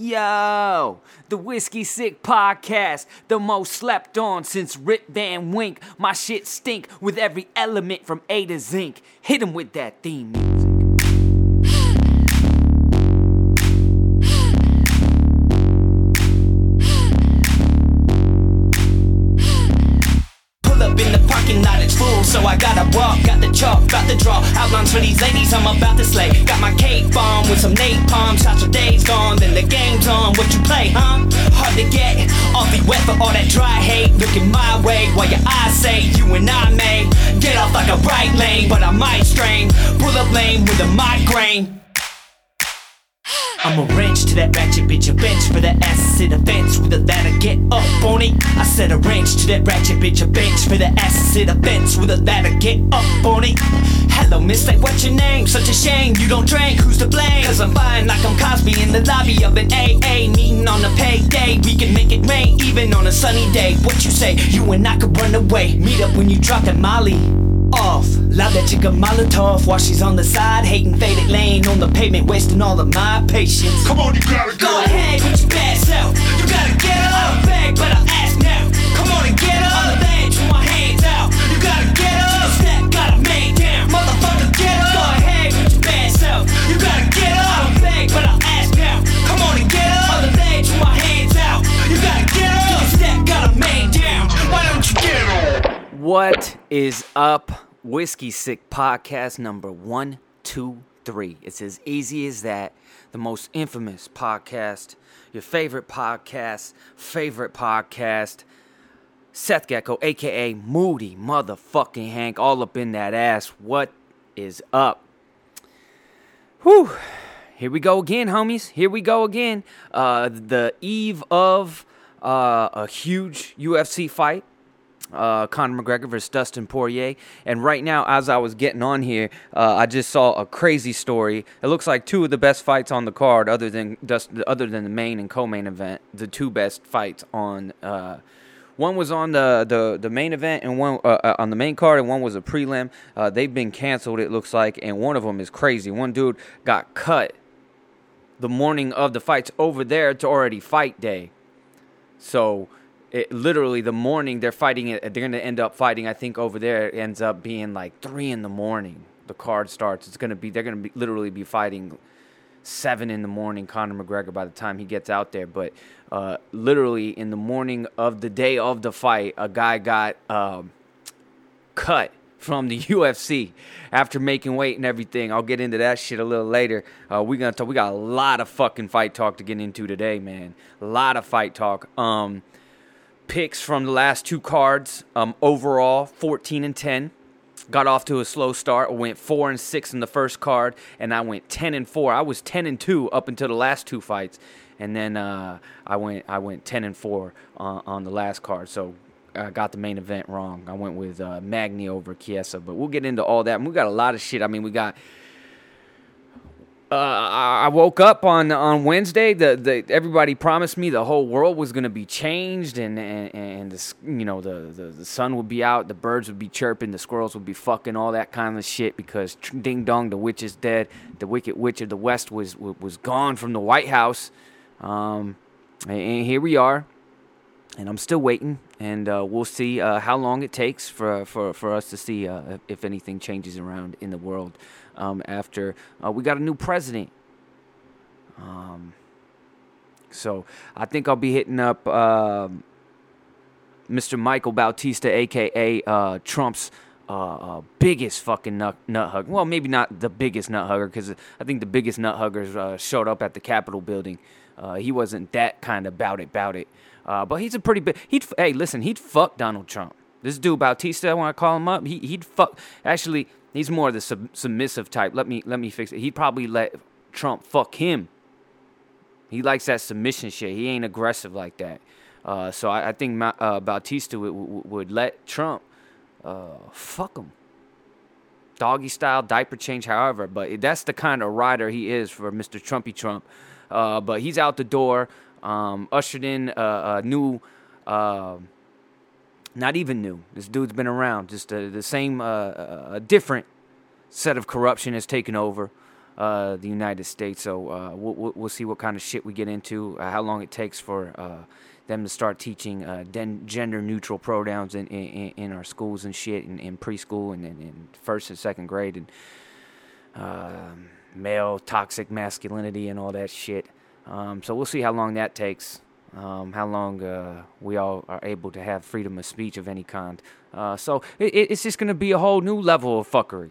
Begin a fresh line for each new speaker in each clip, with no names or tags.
Yo, the Whiskey Sick Podcast, the most slept on since Rip Van Wink. My shit stink with every element from A to Zinc. Hit him with that theme music.
Pull up in the parking lot, it's full, so I gotta walk. Got the chalk, got the draw. Outlines for these ladies, I'm about to slay. Got my cake bomb with some napalm. Shots of days on. What you play, huh? Hard to get. Awfully wet for all that dry hate. Looking my way while your eyes say you and I may get off like a right lane, but I might strain. Pull up lane with a migraine. I'm a wrench to that ratchet bitch, a bench for that ass to the fence with a ladder, get up on it. I said a wrench to that ratchet bitch, a bench for that ass to the fence with a ladder, get up on it. Hello, miss, like what's your name? Such a shame you don't drink, who's to blame? Cause I'm fine like I'm Cosby in the lobby of an AA meeting on a payday. We can make it rain even on a sunny day. What you say? You and I could run away. Meet up when you drop that Molly off. Loud that chica Molotov while she's on the side, hating faded lane on the pavement, wasting all of my patience.
Come on, you gotta
Go
go.
ahead with your bad self. You gotta get up. I beg, but I ask now. Come on and get up. On the ledge with my hands out. You gotta get up. Step, gotta man down. Motherfucker, get up. Go ahead with your bad self. You gotta get up. I beg, but I ask now. Come on and get up. On the ledge with my hands out. You gotta get up. Step, gotta man down. Why don't you get up?
What is up? Whiskey Sick Podcast number one, two, three. It's as easy as that. The most infamous podcast, your favorite podcast, favorite podcast. Seth Gecko, aka Moody Motherfucking Hank, all up in that ass. What is up? Whew. Here we go again, homies. Here we go again. Uh, the eve of uh, a huge UFC fight uh, Conor McGregor versus Dustin Poirier. And right now, as I was getting on here, uh, I just saw a crazy story. It looks like two of the best fights on the card, other than Dust, other than the main and co-main event. The two best fights on. Uh, one was on the, the, the main event and one uh, uh, on the main card, and one was a prelim. Uh, they've been canceled, it looks like, and one of them is crazy. One dude got cut the morning of the fights over there It's already fight day. So it, literally the morning they're fighting it, they're gonna end up fighting. I think over there it ends up being like three in the morning. The card starts. It's gonna be they're gonna be literally be fighting seven in the morning. Conor McGregor by the time he gets out there, but uh, literally in the morning of the day of the fight, a guy got um, cut from the UFC after making weight and everything. I'll get into that shit a little later. Uh, we gonna talk, we got a lot of fucking fight talk to get into today, man. A lot of fight talk. Um, picks from the last two cards. Um, overall, 14 and 10. Got off to a slow start. Went four and six in the first card, and I went 10 and four. I was 10 and two up until the last two fights, and then uh, I went I went 10 and four on, on the last card. So I got the main event wrong. I went with uh, Magny over Chiesa, but we'll get into all that. And We got a lot of shit. I mean, we got uh, I woke up on on Wednesday. The, the everybody promised me the whole world was gonna be changed, and and, and the, you know the, the the sun would be out, the birds would be chirping, the squirrels would be fucking, all that kind of shit. Because ding dong, the witch is dead. The wicked witch of the west was was gone from the White House. Um, and, and here we are, and I'm still waiting, and uh, we'll see uh, how long it takes for for for us to see uh, if anything changes around in the world um, after uh, we got a new president. Um, so I think I'll be hitting up um Mr. Michael Bautista, aka uh, Trump's uh, uh, biggest fucking nut, nut hugger. Well, maybe not the biggest nut hugger, because I think the biggest nut huggers uh, showed up at the Capitol building. Uh, he wasn't that kind of bout it, bout it. Uh, but he's a pretty big. He'd hey, listen, he'd fuck Donald Trump. This dude Bautista, when I call him up, he he'd fuck. Actually, he's more of the sub- submissive type. Let me let me fix it. He'd probably let Trump fuck him. He likes that submission shit. He ain't aggressive like that. Uh, so I, I think Ma- uh, Bautista would, would, would let Trump uh, fuck him. Doggy style, diaper change, however. But that's the kind of rider he is for Mr. Trumpy Trump. Uh, but he's out the door, um, ushered in a, a new, uh, not even new. This dude's been around. Just uh, the same, uh, uh, a different set of corruption has taken over. uh, the United States. So we'll, we'll see what kind of shit we get into, how long it takes for them to start teaching gender neutral pronouns in, in, in, our schools and shit, in, in preschool and in, first and second grade, and um, male toxic masculinity and all that shit. Um, so we'll see how long that takes. Um, how long uh, we all are able to have freedom of speech of any kind. Uh, so it, it's just going to be a whole new level of fuckery.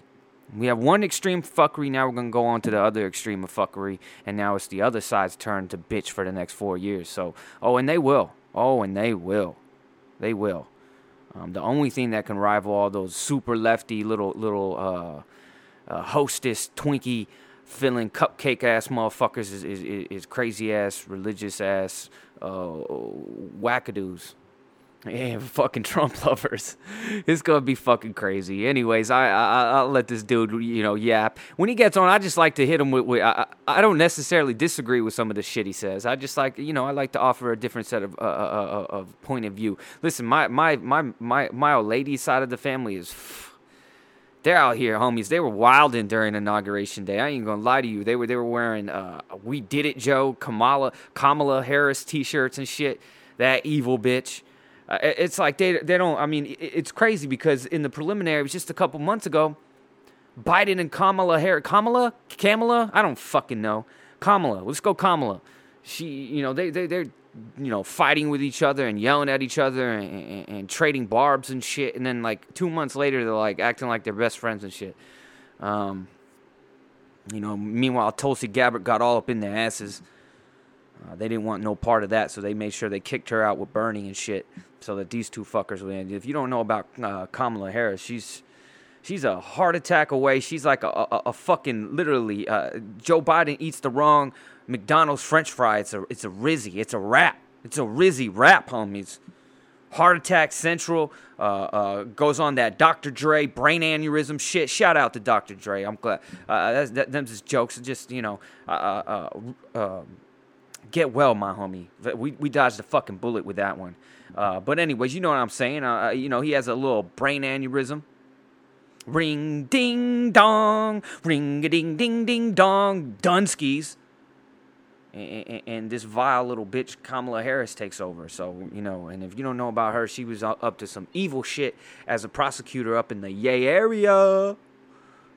We have one extreme fuckery, now we're going to go on to the other extreme of fuckery, and now it's the other side's turn to bitch for the next four years. So, oh, and they will. Oh, and they will. They will. Um, the only thing that can rival all those super lefty little, little, uh, uh, hostess, Twinkie, filling cupcake ass motherfuckers is, is, is crazy ass, religious ass, uh, wackadoos and fucking Trump lovers. It's gonna be fucking crazy. Anyways, I, I will let this dude you know yap. When he gets on, I just like to hit him with. with I, I don't necessarily disagree with some of the shit he says. I just like you know I like to offer a different set of uh, uh, uh, of point of view. Listen, my my my my my old lady side of the family is. They're out here, homies. They were wilding during inauguration day. I ain't gonna lie to you. They were they were wearing uh, "We Did It, Joe," Kamala Kamala Harris t-shirts and shit. That evil bitch. Uh, it's like they they don't. I mean, it's crazy because in the preliminary, it was just a couple months ago, Biden and Kamala Harris, Kamala, Kamala, I don't fucking know. Kamala, let's go Kamala. She, you know, they they they're you know fighting with each other and yelling at each other and, and, and trading barbs and shit. And then like two months later, they're like acting like they're best friends and shit. Um, you know, meanwhile, Tulsi Gabbard got all up in their asses. Uh, they didn't want no part of that, so they made sure they kicked her out with Bernie and shit, so that these two fuckers land. If you don't know about uh, Kamala Harris, she's she's a heart attack away. She's like a, a, a fucking literally. Uh, Joe Biden eats the wrong McDonald's French fry. It's a it's a rizzy. It's a rap. It's a rizzy rap, homies. Heart attack central uh, uh, goes on that Dr. Dre brain aneurysm shit. Shout out to Dr. Dre. I'm glad. Uh, that's, that, them just jokes. Just you know, uh, uh, uh, um, get well, my homie. We we dodged a fucking bullet with that one. Uh, but anyways, you know what I'm saying. Uh, uh, you know he has a little brain aneurysm. Ring ding dong, ring a ding ding ding dong, Dunskies. And, and, this vile little bitch Kamala Harris takes over. So you know, and if you don't know about her, she was up to some evil shit as a prosecutor up in the Yay area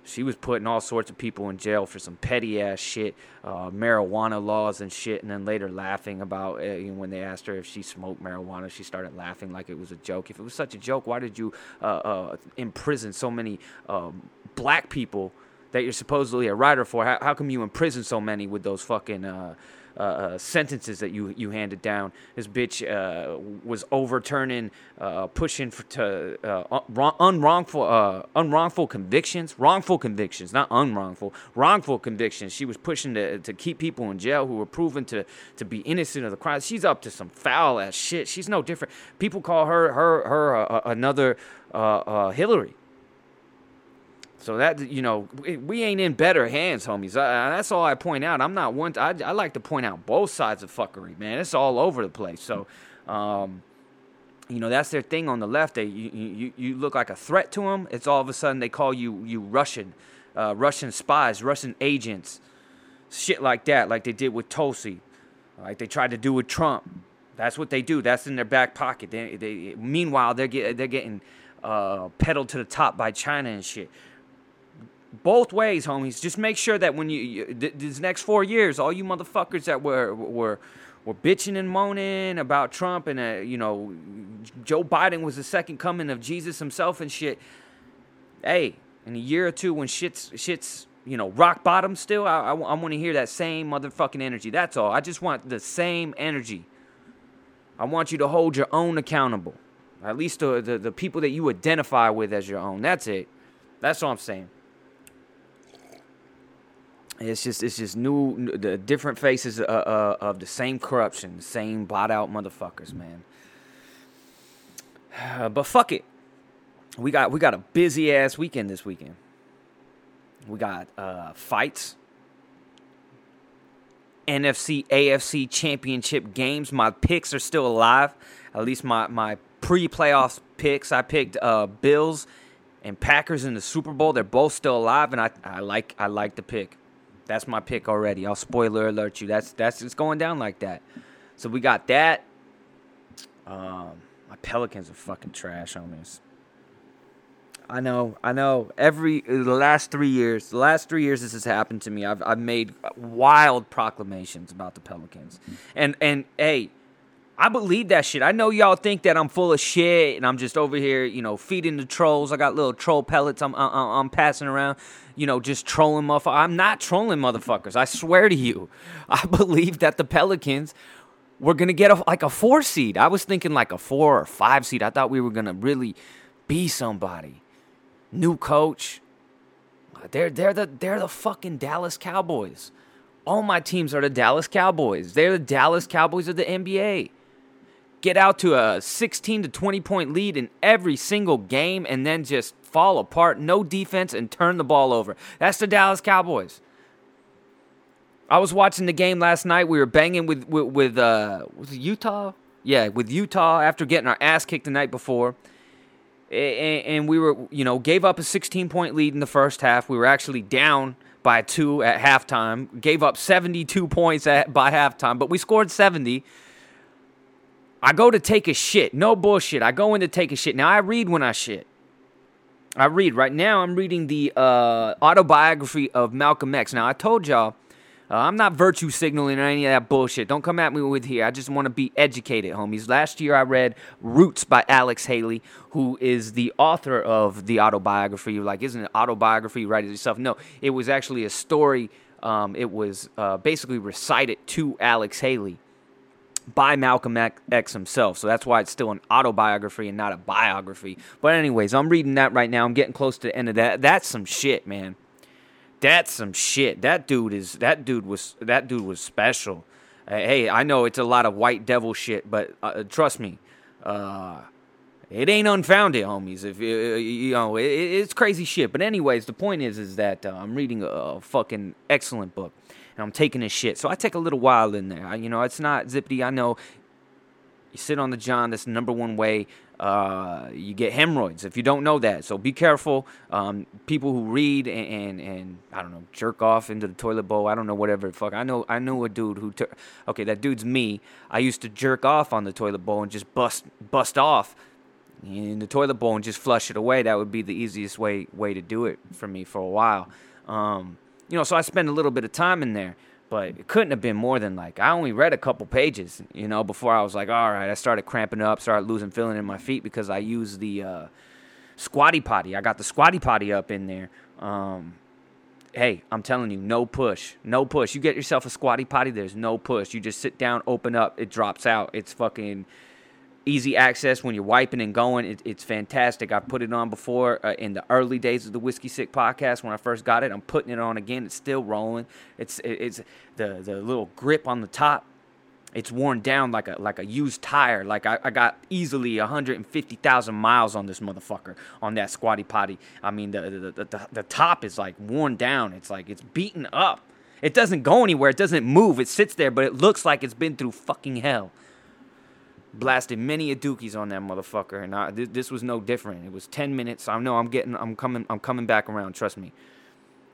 she was putting all sorts of people in jail for some petty ass shit, uh, marijuana laws and shit, and then later laughing about uh, you know, when they asked her if she smoked marijuana, she started laughing like it was a joke. If it was such a joke, why did you uh, uh imprison so many um, black people that you're supposedly a writer for? How, how come you imprison so many with those fucking uh, uh, uh, sentences that you you handed down. This bitch uh, was overturning, uh, pushing for to uh, unwrongful unwrongful convictions, wrongful convictions, not unwrongful, wrongful convictions. She was pushing to to keep people in jail who were proven to to be innocent of the crime. She's up to some foul ass shit. She's no different. People call her her her another Hillary. So that you know, we ain't in better hands, homies. I, that's all I point out. I'm not one. I, I like to point out both sides of fuckery, man. It's all over the place. So, um, you know, that's their thing on the left. They you, you you look like a threat to them. It's all of a sudden they call you you Russian, uh, Russian spies, Russian agents, shit like that, like they did with Tulsi, like they tried to do with Trump. That's what they do. That's in their back pocket. They, they meanwhile they're get, they're getting uh, to the top by China and shit both ways, homies. Just make sure that when you, you th- these next four years, all you motherfuckers that were were were bitching and moaning about Trump and uh, you know Joe Biden was the second coming of Jesus himself and shit. Hey, in a year or two when shit's shit's you know rock bottom still, I, I, I want to hear that same motherfucking energy. That's all. I just want the same energy. I want you to hold your own accountable. At least the, the, the people that you identify with as your own. That's it. That's all I'm saying. It's just it's just new the different faces uh, uh, of the same corruption, the same bought out motherfuckers, man. But fuck it, we got we got a busy ass weekend this weekend. We got uh, fights, NFC AFC championship games. My picks are still alive. At least my my pre playoffs picks. I picked uh, Bills and Packers in the Super Bowl. They're both still alive, and I I like I like the pick. That's my pick already. I'll spoiler alert you. That's that's it's going down like that. So we got that. Um, my Pelicans are fucking trash, homies. I know, I know. Every the last three years, the last three years this has happened to me. I've I've made wild proclamations about the Pelicans, and and hey, I believe that shit. I know y'all think that I'm full of shit and I'm just over here, you know, feeding the trolls. I got little troll pellets I'm I'm, I'm passing around, you know, just trolling motherfuckers. I'm not trolling motherfuckers. I swear to you, I believe that the Pelicans were gonna get a, like a four seed. I was thinking like a four or five seed. I thought we were gonna really be somebody new coach. They're they're the they're the fucking Dallas Cowboys. All my teams are the Dallas Cowboys. They're the Dallas Cowboys of the NBA. Get out to a 16 to 20 point lead in every single game and then just fall apart, no defense and turn the ball over. That's the Dallas Cowboys. I was watching the game last night. We were banging with with, with uh Utah? Yeah, with Utah after getting our ass kicked the night before and we were, you know, gave up a 16 point lead in the first half. We were actually down by two at halftime, gave up 72 points at, by halftime, but we scored 70. I go to take a shit. No bullshit. I go in to take a shit. Now, I read when I shit. I read. Right now, I'm reading the uh, autobiography of Malcolm X. Now, I told y'all uh, I'm not virtue signaling or any of that bullshit. Don't come at me with here. I just want to be educated, homies. Last year I read Roots by Alex Haley, who is the author of the autobiography. You're like, isn't it autobiography? Write it yourself? No, it was actually a story. Um, it was uh, basically recited to Alex Haley by Malcolm X himself. So that's why it's still an autobiography and not a biography. But anyways, I'm reading that right now. I'm getting close to the end of that. That's some shit, man. That's some shit. That dude is that dude was that dude was special. Uh, hey, I know it's a lot of white devil shit, but uh, trust me, uh, it ain't unfounded, homies. If uh, you know, it, it's crazy shit. But anyways, the point is, is that uh, I'm reading a, fucking excellent book, and I'm taking a shit. So I take a little while in there. I, you know, it's not zippity. I know you sit on the john. That's the number one way uh, you get hemorrhoids if you don't know that. So be careful. Um, people who read and, and, and I don't know jerk off into the toilet bowl. I don't know whatever. Fuck. I know I knew a dude who. Tur- okay, that dude's me. I used to jerk off on the toilet bowl and just bust bust off in the toilet bowl and just flush it away. That would be the easiest way way to do it for me for a while. Um, you know, so I spend a little bit of time in there but it couldn't have been more than like I only read a couple pages, you know, before I was like, all right, I started cramping up, started losing feeling in my feet because I used the uh, squatty potty. I got the squatty potty up in there. Um, hey, I'm telling you, no push, no push. You get yourself a squatty potty, there's no push. You just sit down, open up, it drops out. It's fucking easy access when you're wiping and going. It, it's fantastic. I've put it on before uh, in the early days of the Whiskey Sick podcast when I first got it. I'm putting it on again. It's still rolling. It's it's the the little grip on the top. It's worn down like a like a used tire. Like I, I got easily 150,000 miles on this motherfucker on that squatty potty. I mean the the, the the the top is like worn down. It's like it's beaten up. It doesn't go anywhere. It doesn't move. It sits there, but it looks like it's been through fucking hell blasted many a dookies on that motherfucker, and I, th- this was no different. It was ten minutes. I know I'm getting, I'm coming, I'm coming back around. Trust me.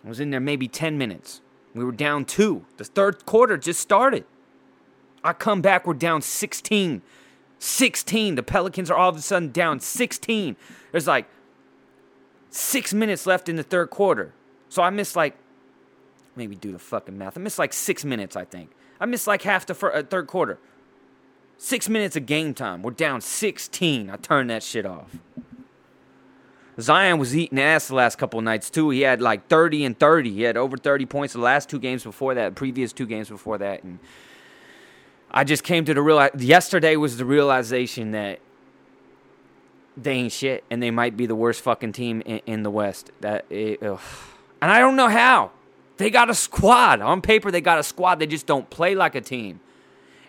I was in there maybe ten minutes. We were down two. The third quarter just started. I come back, we're down 16. 16. The Pelicans are all of a sudden down 16. There's like six minutes left in the third quarter. So I missed like, maybe do the fucking math. I missed like six minutes, I think. I missed like half the fir- uh, third quarter. Six minutes of game time. We're down 16. I turned that shit off. Zion was eating ass the last couple nights too. He had like 30 and 30. He had over 30 points the last two games before that, previous two games before that, and I just came to the real. Yesterday was the realization that they ain't shit, and they might be the worst fucking team in, in the West. That, it, and I don't know how. They got a squad on paper. They got a squad. They just don't play like a team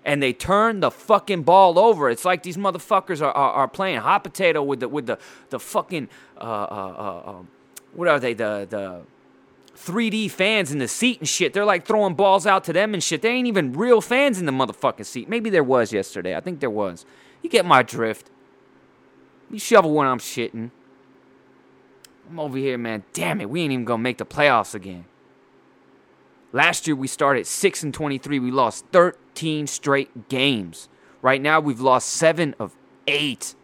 and they turn the fucking ball over. It's like these motherfuckers are, are, are playing hot potato with the with the the fucking uh, uh, uh, um, what are they the the 3D fans in the seat and shit. They're like throwing balls out to them and shit. They ain't even real fans in the motherfucking seat. Maybe there was yesterday. I think there was. You get my drift. You shovel when I'm shitting. I'm over here, man. Damn it, we ain't even gonna make the playoffs again. Last year we started 6 and 23. We lost 13 straight games. Right now we've lost 7 of 8.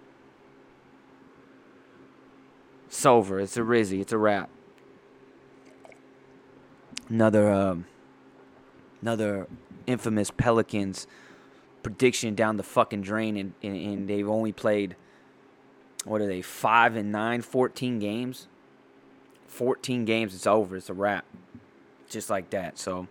It's over. It's a Rizzy. It's a wrap. Another um, another infamous Pelicans prediction down the fucking drain and, and, and they've only played what are they 5 and 9 14 games 14 games it's over it's a wrap just like that. So,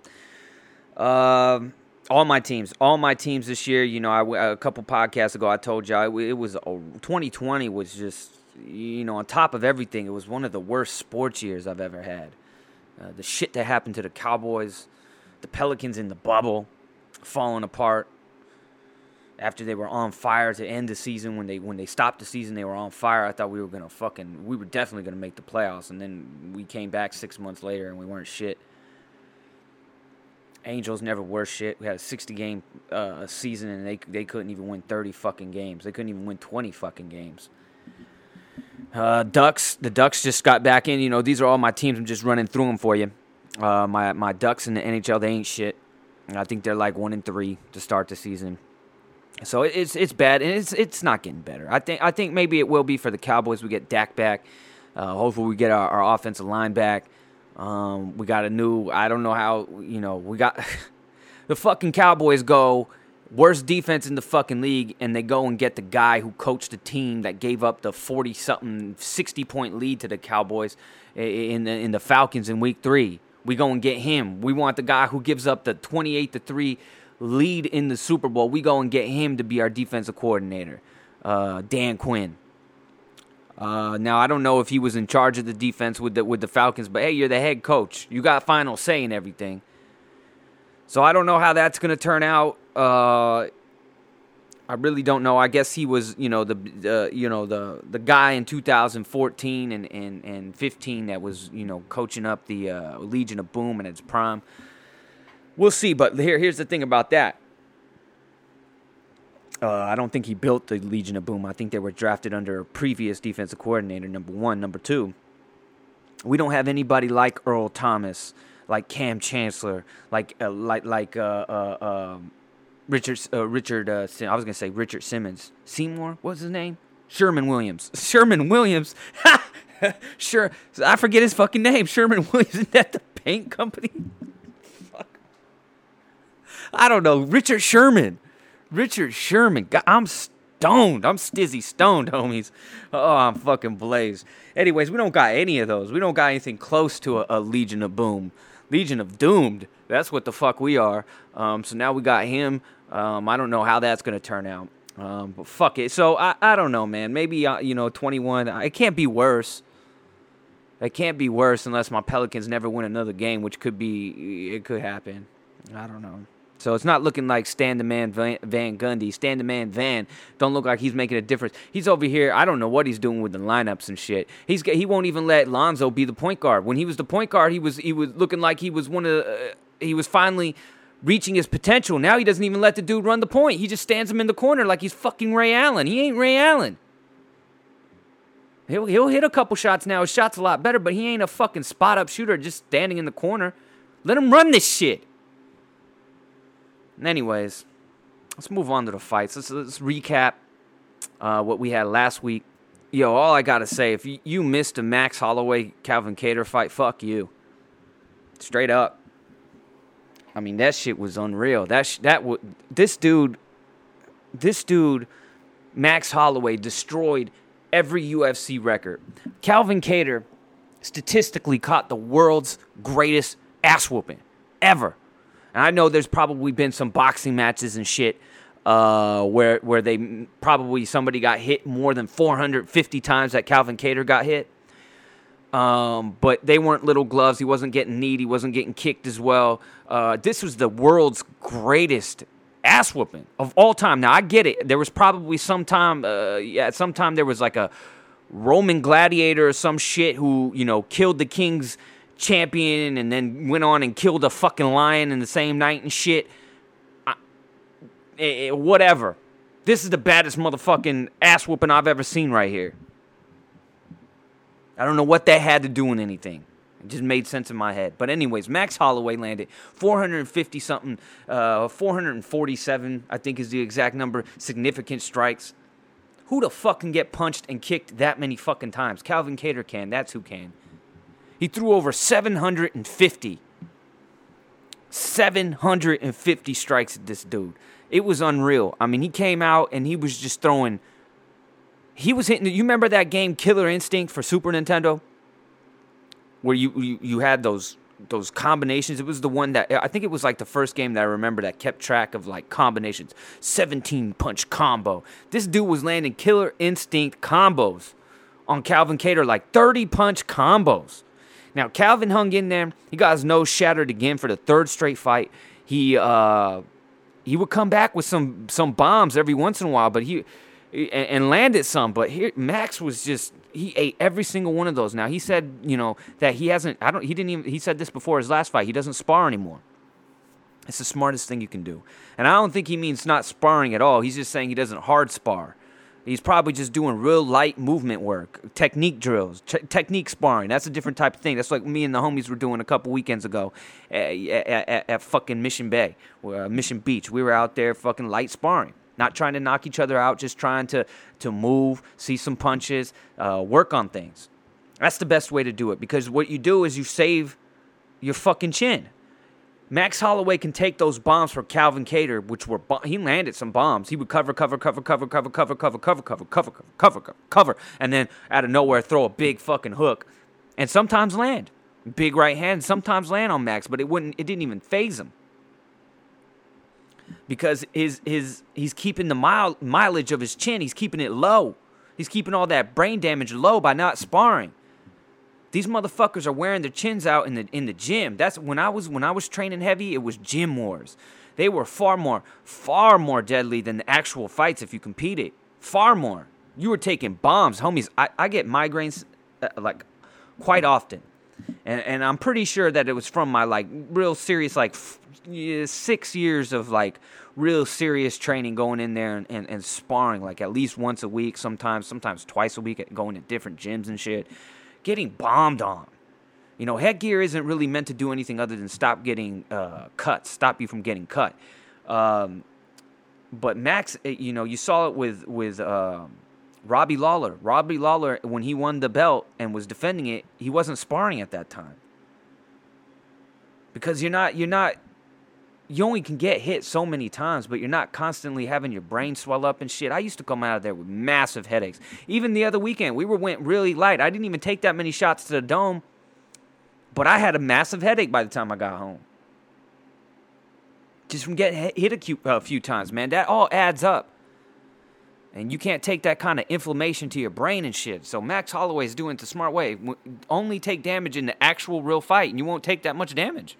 um, all my teams, all my teams this year. You know, I, a couple podcasts ago, I told y'all it was 2020 was just you know on top of everything, it was one of the worst sports years I've ever had. Uh, the shit that happened to the Cowboys, the Pelicans in the bubble, falling apart after they were on fire to end the season when they when they stopped the season they were on fire i thought we were gonna fucking we were definitely gonna make the playoffs and then we came back six months later and we weren't shit Angels never were shit. We had a 60 game uh, season and they they couldn't even win 30 fucking games. They couldn't even win 20 fucking games. Uh, Ducks, the Ducks just got back in. You know, these are all my teams. I'm just running through them for you. Uh, my my Ducks in the NHL, they ain't shit. I think they're like one and three to start the season. So it's it's bad, and it's it's not getting better. I think I think maybe it will be for the Cowboys. We get Dak back. Uh, hopefully, we get our, our offensive line back. Um, we got a new. I don't know how. You know, we got the fucking Cowboys go worst defense in the fucking league, and they go and get the guy who coached the team that gave up the forty something, sixty point lead to the Cowboys in the, in the Falcons in Week Three. We go and get him. We want the guy who gives up the twenty eight to three lead in the Super Bowl. We go and get him to be our defensive coordinator, uh, Dan Quinn. Uh, now I don't know if he was in charge of the defense with the with the Falcons, but hey, you're the head coach. You got final say in everything. So I don't know how that's going to turn out. Uh, I really don't know. I guess he was, you know, the uh, you know the the guy in 2014 and, and, and 15 that was, you know, coaching up the uh, Legion of Boom in its prime. We'll see, but here here's the thing about that. Uh, I don't think he built the Legion of Boom. I think they were drafted under a previous defensive coordinator. Number one, number two. We don't have anybody like Earl Thomas, like Kam Chancellor, like uh, like like uh, uh um, Richard uh, Richard. Uh, I was gonna say Richard Simmons. Seymour. What's his name? Sherman Williams. Sherman Williams. sure, I forget his fucking name. Sherman Williams. Isn't that the paint company? Fuck. I don't know. Richard Sherman. Richard Sherman. God, I'm stoned. I'm stizzy stoned, homies. Oh, I'm fucking blazed. Anyways, we don't got any of those. We don't got anything close to a, a Legion of Boom. Legion of Doomed. That's what the fuck we are. Um, so now we got him. Um, I don't know how that's going to turn out. Um, but fuck it. So I, I don't know, man. Maybe, uh, you know, 21. It can't be worse. It can't be worse unless my Pelicans never win another game, which could be, it could happen. I don't know. So it's not looking like Stan the Man Van, Van Gundy. Stan the Man Van don't look like he's making a difference. He's over here. I don't know what he's doing with the lineups and shit. He's he won't even let Lonzo be the point guard. When he was the point guard, he was he was looking like he was one of uh, he was finally reaching his potential. Now he doesn't even let the dude run the point. He just stands him in the corner like he's fucking Ray Allen. He ain't Ray Allen. He'll he'll hit a couple shots now. His shot's a lot better, but he ain't a fucking spot up shooter just standing in the corner. Let him run this shit. Anyways, let's move on to the fights. Let's, let's recap uh, what we had last week. Yo, all I gotta say, if you, missed a Max Holloway Calvin Kattar fight, fuck you. Straight up. I mean, that shit was unreal. That sh- that w- this dude, this dude, Max Holloway destroyed every UFC record. Calvin Kattar statistically caught the world's greatest ass whooping ever. And I know there's probably been some boxing matches and shit uh, where where they probably somebody got hit more than 450 times that Calvin Kattar got hit. Um, but they weren't little gloves. He wasn't getting kneed. He wasn't getting kicked as well. Uh, this was the world's greatest ass whooping of all time. Now I get it. There was probably some time, uh, yeah, sometime there was like a Roman gladiator or some shit who you know killed the king's champion and then went on and killed a fucking lion in the same night and shit. I, eh, eh, whatever. This is the baddest motherfucking ass whooping I've ever seen right here. I don't know what that had to do with anything. It just made sense in my head. But anyways, Max Holloway landed 450 something, uh, 447, I think is the exact number, significant strikes. Who the fuck can get punched and kicked that many fucking times? Calvin Kattar can. That's who can. He threw over 750. 750 strikes at this dude. It was unreal. I mean, he came out and he was just throwing. He was hitting. You remember that game Killer Instinct for Super Nintendo? Where you, you, you had those those combinations. It was the one that I think it was like the first game that I remember that kept track of like combinations. 17 punch combo. This dude was landing killer instinct combos on Calvin Kattar, like 30 punch combos. Now Calvin hung in there. He got his nose shattered again for the third straight fight. He uh he would come back with some some bombs every once in a while, but he and, and landed some. But here Max was just he ate every single one of those. Now he said, you know, that he hasn't. I don't. He didn't even. He said this before his last fight. He doesn't spar anymore. It's the smartest thing you can do. And I don't think he means not sparring at all. He's just saying he doesn't hard spar. He's probably just doing real light movement work, technique drills, technique sparring. That's a different type of thing. That's like me and the homies were doing a couple weekends ago at, at, at, at fucking Mission Bay, uh, Mission Beach. We were out there fucking light sparring not trying to knock each other out, just trying to to move, see some punches, uh, work on things. That's the best way to do it because what you do is you save your fucking chin. Max Holloway can take those bombs for Calvin Kattar, which were he landed some bombs. He would cover, cover, cover, cover, cover, cover, cover, cover, cover, cover, cover, cover, cover, cover, and then out of nowhere throw a big fucking hook, and sometimes land big right hand, sometimes land on Max, but it wouldn't. It didn't even phase him because his his he's keeping the mile, mileage of his chin. He's keeping it low. He's keeping all that brain damage low by not sparring. These motherfuckers are wearing their chins out in the in the gym. That's when I was when I was training heavy. It was gym wars. They were far more far more deadly than the actual fights if you competed. Far more. You were taking bombs, homies. I, I get migraines uh, like quite often, and and I'm pretty sure that it was from my like real serious like f- six years of like real serious training going in there and, and, and, sparring like at least once a week sometimes sometimes twice a week going to different gyms and shit getting bombed on. You know headgear isn't really meant to do anything other than stop getting uh, cut stop you from getting cut. Um, but max eh, you know you saw it with with uh, robbie lawler. Robbie lawler when he won the belt and was defending it he wasn't sparring at that time. Because you're not you're not you only can get hit so many times, but you're not constantly having your brain swell up and shit. I used to come out of there with massive headaches. Even the other weekend, we were went really light. I didn't even take that many shots to the dome, but I had a massive headache by the time I got home. Just from getting hit a few times, man. That all adds up. And you can't take that kind of inflammation to your brain and shit. So Max Holloway is doing it the smart way. Only take damage in the actual real fight, and you won't take that much damage.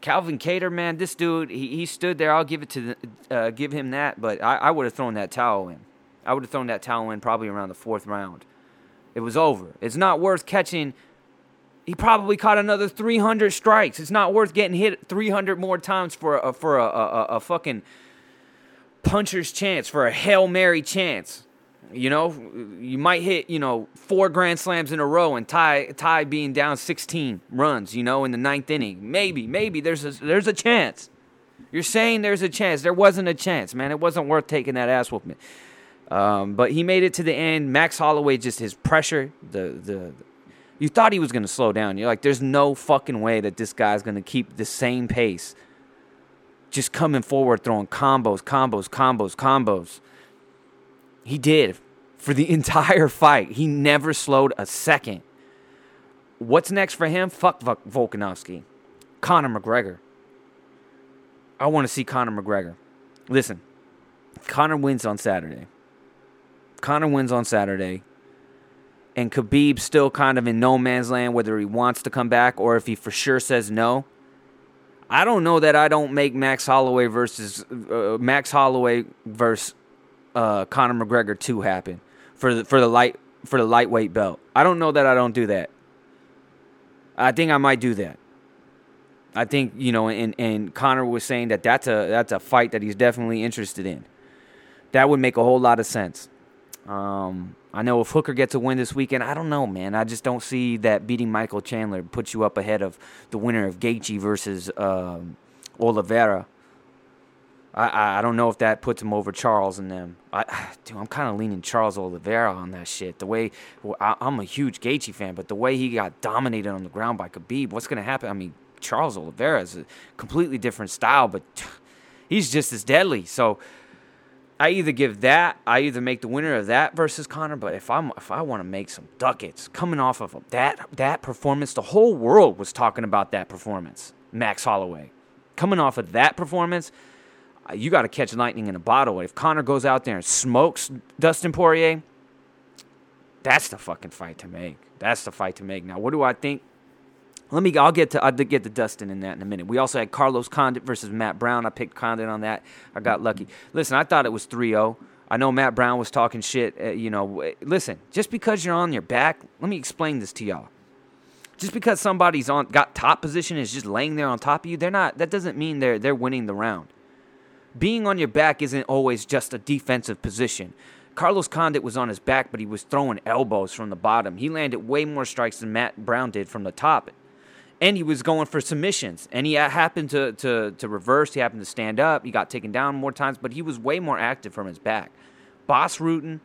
Calvin Kattar, man, this dude, he, he stood there. I'll give it to the, uh, give him that, but I, I would have thrown that towel in. I would have thrown that towel in probably around the fourth round. It was over. It's not worth catching. He probably caught another 300 strikes. It's not worth getting hit 300 more times for a, for a, a, a fucking puncher's chance, for a hail mary chance. You know, you might hit, you know, four grand slams in a row and tie tie being down 16 runs, you know, in the ninth inning. Maybe, maybe there's a there's a chance. You're saying there's a chance. There wasn't a chance, man. It wasn't worth taking that ass whooping. Um, but he made it to the end. Max Holloway just his pressure, the the you thought he was gonna slow down. You're like, there's no fucking way that this guy's gonna keep the same pace. Just coming forward, throwing combos, combos, combos, combos. He did for the entire fight. He never slowed a second. What's next for him? Fuck Volkanovski. Conor McGregor. I want to see Conor McGregor. Listen, Conor wins on Saturday. Conor wins on Saturday. And Khabib's still kind of in no man's land whether he wants to come back or if he for sure says no. I don't know that I don't make Max Holloway versus uh, Max Holloway versus uh, Conor McGregor two happen for the for the light for the lightweight belt. I don't know that I don't do that. I think I might do that. I think you know, and and Conor was saying that that's a that's a fight that he's definitely interested in. That would make a whole lot of sense. Um, I know if Hooker gets a win this weekend, I don't know, man. I just don't see that beating Michael Chandler puts you up ahead of the winner of Gaethje versus um, Oliveira. I, I don't know if that puts him over Charles and them. I, dude, I'm kind of leaning Charles Oliveira on that shit. The way well, I, am a huge Gaethje fan, but the way he got dominated on the ground by Khabib, what's gonna happen? I mean, Charles Oliveira is a completely different style, but he's just as deadly. So I either give that, I either make the winner of that versus Conor. But if I'm if I want to make some ducats coming off of that that performance, the whole world was talking about that performance. Max Holloway coming off of that performance you got to catch lightning in a bottle. If Conor goes out there and smokes Dustin Poirier, that's the fucking fight to make. That's the fight to make. Now, what do I think? Let me. I'll get to. I'll get to Dustin in that in a minute. We also had Carlos Condit versus Matt Brown. I picked Condit on that. I got lucky. Listen, I thought it was 3-0. I know Matt Brown was talking shit. Uh, you know, listen. Just because you're on your back, let me explain this to y'all. Just because somebody's on got top position is just laying there on top of you, they're not. That doesn't mean they're they're winning the round being on your back isn't always just a defensive position. Carlos Condit was on his back, but he was throwing elbows from the bottom. He landed way more strikes than Matt Brown did from the top. And he was going for submissions. And he happened to, to, to reverse. He happened to stand up. He got taken down more times, but he was way more active from his back. Bas Rutten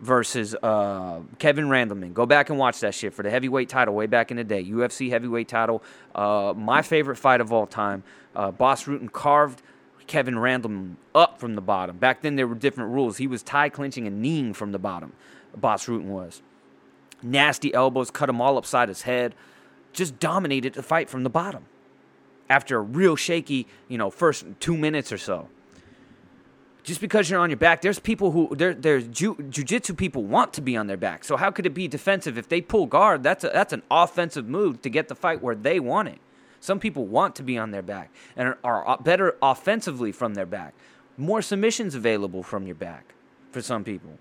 versus uh, Kevin Randleman. Go back and watch that shit for the heavyweight title way back in the day. UFC heavyweight title. Uh, my favorite fight of all time. Uh, Bas Rutten carved Kevin Randleman up from the bottom. Back then, there were different rules. He was tie clinching and kneeing from the bottom. Bas Rutten was. Nasty elbows, cut him all upside his head. Just dominated the fight from the bottom. After a real shaky, you know, first two minutes or so. Just because you're on your back, there's people who there, there's jiu, jujitsu people want to be on their back. So how could it be defensive if they pull guard? That's a, that's an offensive move to get the fight where they want it. Some people want to be on their back and are better offensively from their back. More submissions available from your back for some people.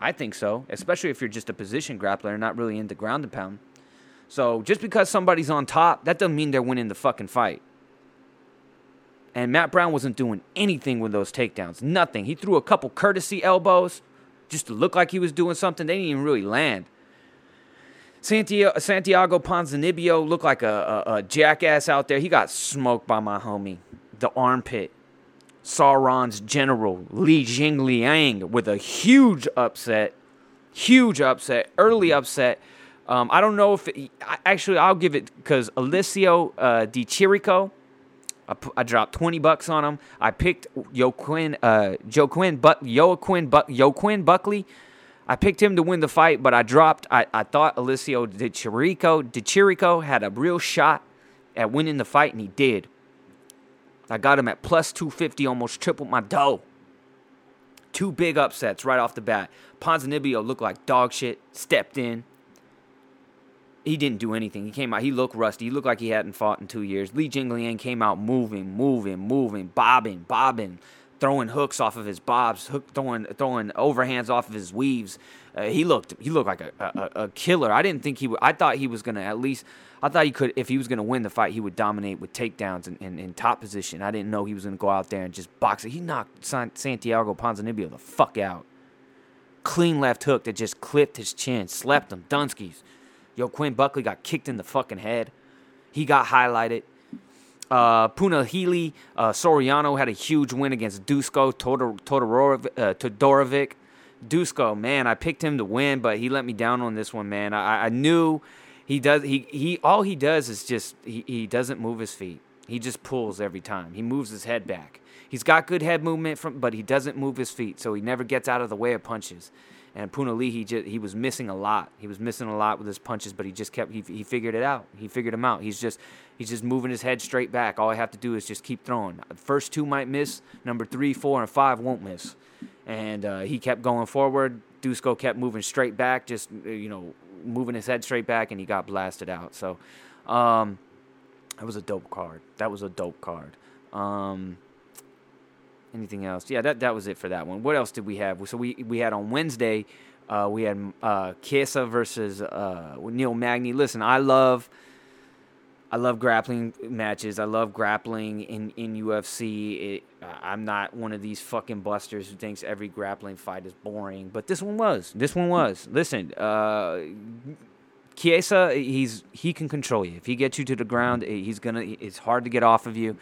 I think so, especially if you're just a position grappler and not really into ground and pound. So just because somebody's on top, that doesn't mean they're winning the fucking fight. And Matt Brown wasn't doing anything with those takedowns. Nothing. He threw a couple courtesy elbows just to look like he was doing something. They didn't even really land. Santiago, Santiago Ponzinibbio looked like a, a, a, jackass out there. He got smoked by my homie, the armpit. Sauron's general, Li Jingliang, with a huge upset. Huge upset. Early upset. Um, I don't know if it, actually I'll give it because Alessio uh, Di Chirico. I, I, dropped twenty bucks on him. I picked Joaquin, uh, Joaquin, but Joaquin, but Joaquin Buckley I picked him to win the fight, but I dropped. I, I thought Alessio Di Chirico, had a real shot at winning the fight, and he did. I got him at plus 250, almost tripled my dough. Two big upsets right off the bat. Ponzinibbio looked like dog shit, stepped in. He didn't do anything. He came out, he looked rusty. He looked like he hadn't fought in two years. Li Jingliang came out moving, moving, moving, bobbing, bobbing throwing hooks off of his bobs, hook throwing throwing overhands off of his weaves. Uh, he looked he looked like a, a, a, killer. I didn't think he would. I thought he was gonna at least. I thought he could if he was gonna win the fight, he would dominate with takedowns and in, top position. I didn't know he was gonna go out there and just box it. He knocked Santiago Ponzinibbio the fuck out. Clean left hook that just clipped his chin, slept him. Dunsky's. Yo, Quinn Buckley got kicked in the fucking head. He got highlighted. Uh, Punahele uh, Soriano had a huge win against Dusko Todor-. Uh, Todorovic. Dusko, man, I picked him to win, but he let me down on this one, man. I, I knew he does. He, he all he does is just he, he doesn't move his feet. He just pulls every time. He moves his head back. He's got good head movement, from, but he doesn't move his feet, so he never gets out of the way of punches. And Punahele, he just he was missing a lot. He was missing a lot with his punches, but he just kept he, he figured it out. He figured him out. He's just he's just moving his head straight back. All I have to do is just keep throwing. The first two might miss. Number three, four, and five won't miss. And uh, he kept going forward. Dusko kept moving straight back, just uh, you know moving his head straight back, and he got blasted out. So um, that was a dope card. That was a dope card. Um, anything else? Yeah, that that was it for that one. What else did we have? So we we had on Wednesday, uh, we had uh, Chiesa versus uh, Neil Magny. Listen, I love. I love grappling matches. I love grappling in in UFC. It, I'm not one of these fucking busters who thinks every grappling fight is boring, but this one was. This one was. Listen, uh, Chiesa, he's he can control you. If he gets you to the ground, he's gonna. It's hard to get off of you.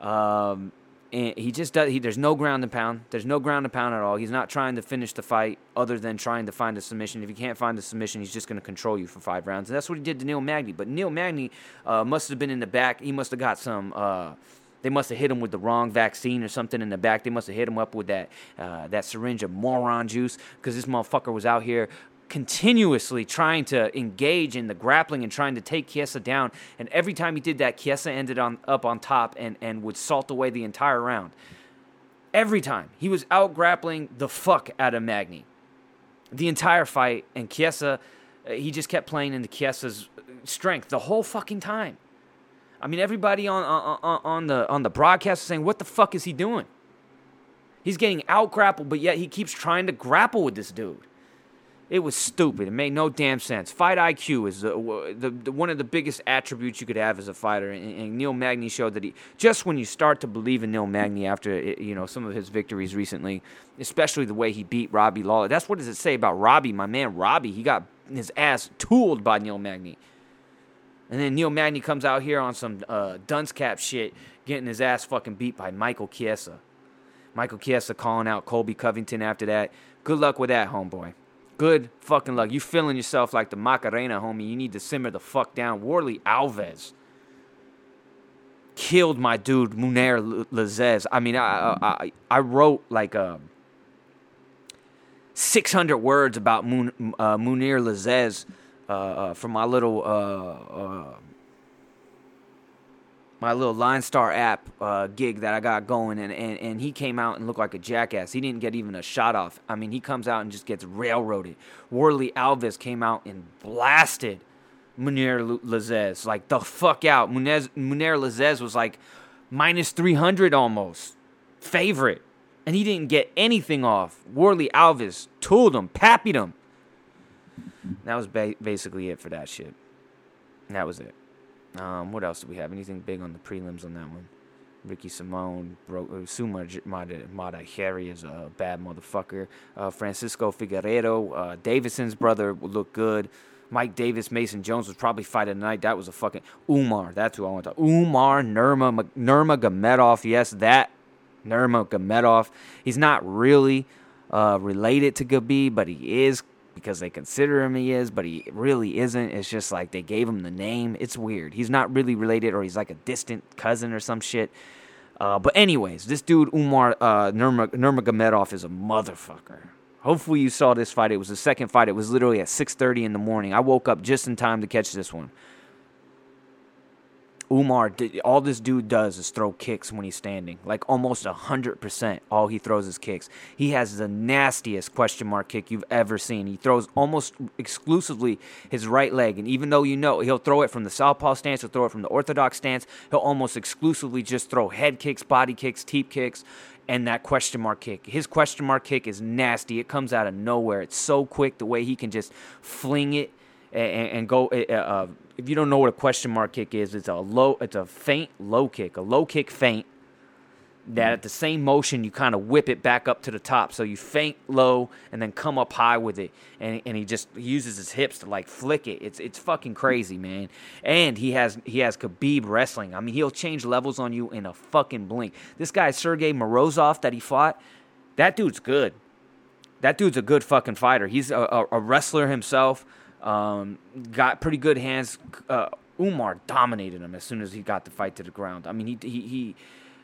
Um, and he just does. He, there's no ground and pound. There's no ground and pound at all. He's not trying to finish the fight, other than trying to find a submission. If he can't find a submission, he's just going to control you for five rounds, and that's what he did to Neil Magny. But Neil Magny uh, must have been in the back. He must have got some. Uh, they must have hit him with the wrong vaccine or something in the back. They must have hit him up with that uh, that syringe of moron juice because this motherfucker was out here continuously trying to engage in the grappling and trying to take Chiesa down. And every time he did that, Chiesa ended on up on top and, and would salt away the entire round. Every time. He was out grappling the fuck out of Magny. The entire fight. And Chiesa, uh, he just kept playing into Chiesa's strength the whole fucking time. I mean, everybody on, on, on, the, on the broadcast is saying, what the fuck is he doing? He's getting out grappled, but yet he keeps trying to grapple with this dude. It was stupid. It made no damn sense. Fight IQ is the, the, the, one of the biggest attributes you could have as a fighter, and, and, Neil Magny showed that he. Just when you start to believe in Neil Magny after you know some of his victories recently, especially the way he beat Robbie Lawler. That's what does it say about Robbie, my man Robbie? He got his ass tooled by Neil Magny. And then Neil Magny comes out here on some uh, dunce cap shit, getting his ass fucking beat by Michael Chiesa. Michael Chiesa calling out Colby Covington after that. Good luck with that, homeboy. Good fucking luck. You feeling yourself like the Macarena, homie. You need to simmer the fuck down. Warlley Alves killed my dude Mounir Lazzez. I mean, I, I I wrote like a um, 600 words about Mun, uh, Mounir Lazzez uh, uh, for my little uh, uh my little Line Star app uh, gig that I got going, and, and, and he came out and looked like a jackass. He didn't get even a shot off. I mean, he comes out and just gets railroaded. Warlley Alves came out and blasted Mounir Lazzez. Like, the fuck out. Mounir Lazzez was like minus 300 almost. Favorite. And he didn't get anything off. Warlley Alves tooled him, pappied him. That was ba- basically it for that shit. That was it. Um, what else do we have? Anything big on the prelims on that one? Ricky Simone, uh, Suma Mada Harry is a bad motherfucker. Uh, Francisco Figueiredo, uh, Deiveson's brother would look good. Mike Davis, Mason Jones was probably fighting tonight. That was a fucking Umar. That's who I want to. Umar Nurma Nurmagomedov. Yes, that Nurma Nurmagomedov. He's not really uh, related to Khabib, but he is because they consider him he is, but he really isn't. It's just like they gave him the name. It's weird. He's not really related, or he's like a distant cousin or some shit. Uh, but anyways, this dude Umar uh, Nurmagomedov is a motherfucker. Hopefully you saw this fight. It was the second fight. It was literally at 6:30 in the morning. I woke up just in time to catch this one. Umar, all this dude does is throw kicks when he's standing. Like almost 100%. All he throws is kicks. He has the nastiest question mark kick you've ever seen. He throws almost exclusively his right leg. And even though you know he'll throw it from the southpaw stance, he'll throw it from the orthodox stance, he'll almost exclusively just throw head kicks, body kicks, teep kicks, and that question mark kick. His question mark kick is nasty. It comes out of nowhere. It's so quick the way he can just fling it and, and go. Uh, uh if you don't know what a question mark kick is, it's a low, it's a faint low kick, a low kick feint. That at the same motion you kind of whip it back up to the top, so you faint low and then come up high with it, and, and he just uses his hips to like flick it. It's it's fucking crazy, man. And he has he has Khabib wrestling. I mean, he'll change levels on you in a fucking blink. This guy Sergey Morozov that he fought, that dude's good. That dude's a good fucking fighter. He's a, a wrestler himself. Um, got pretty good hands. Uh, Umar dominated him as soon as he got the fight to the ground. I mean, he he, he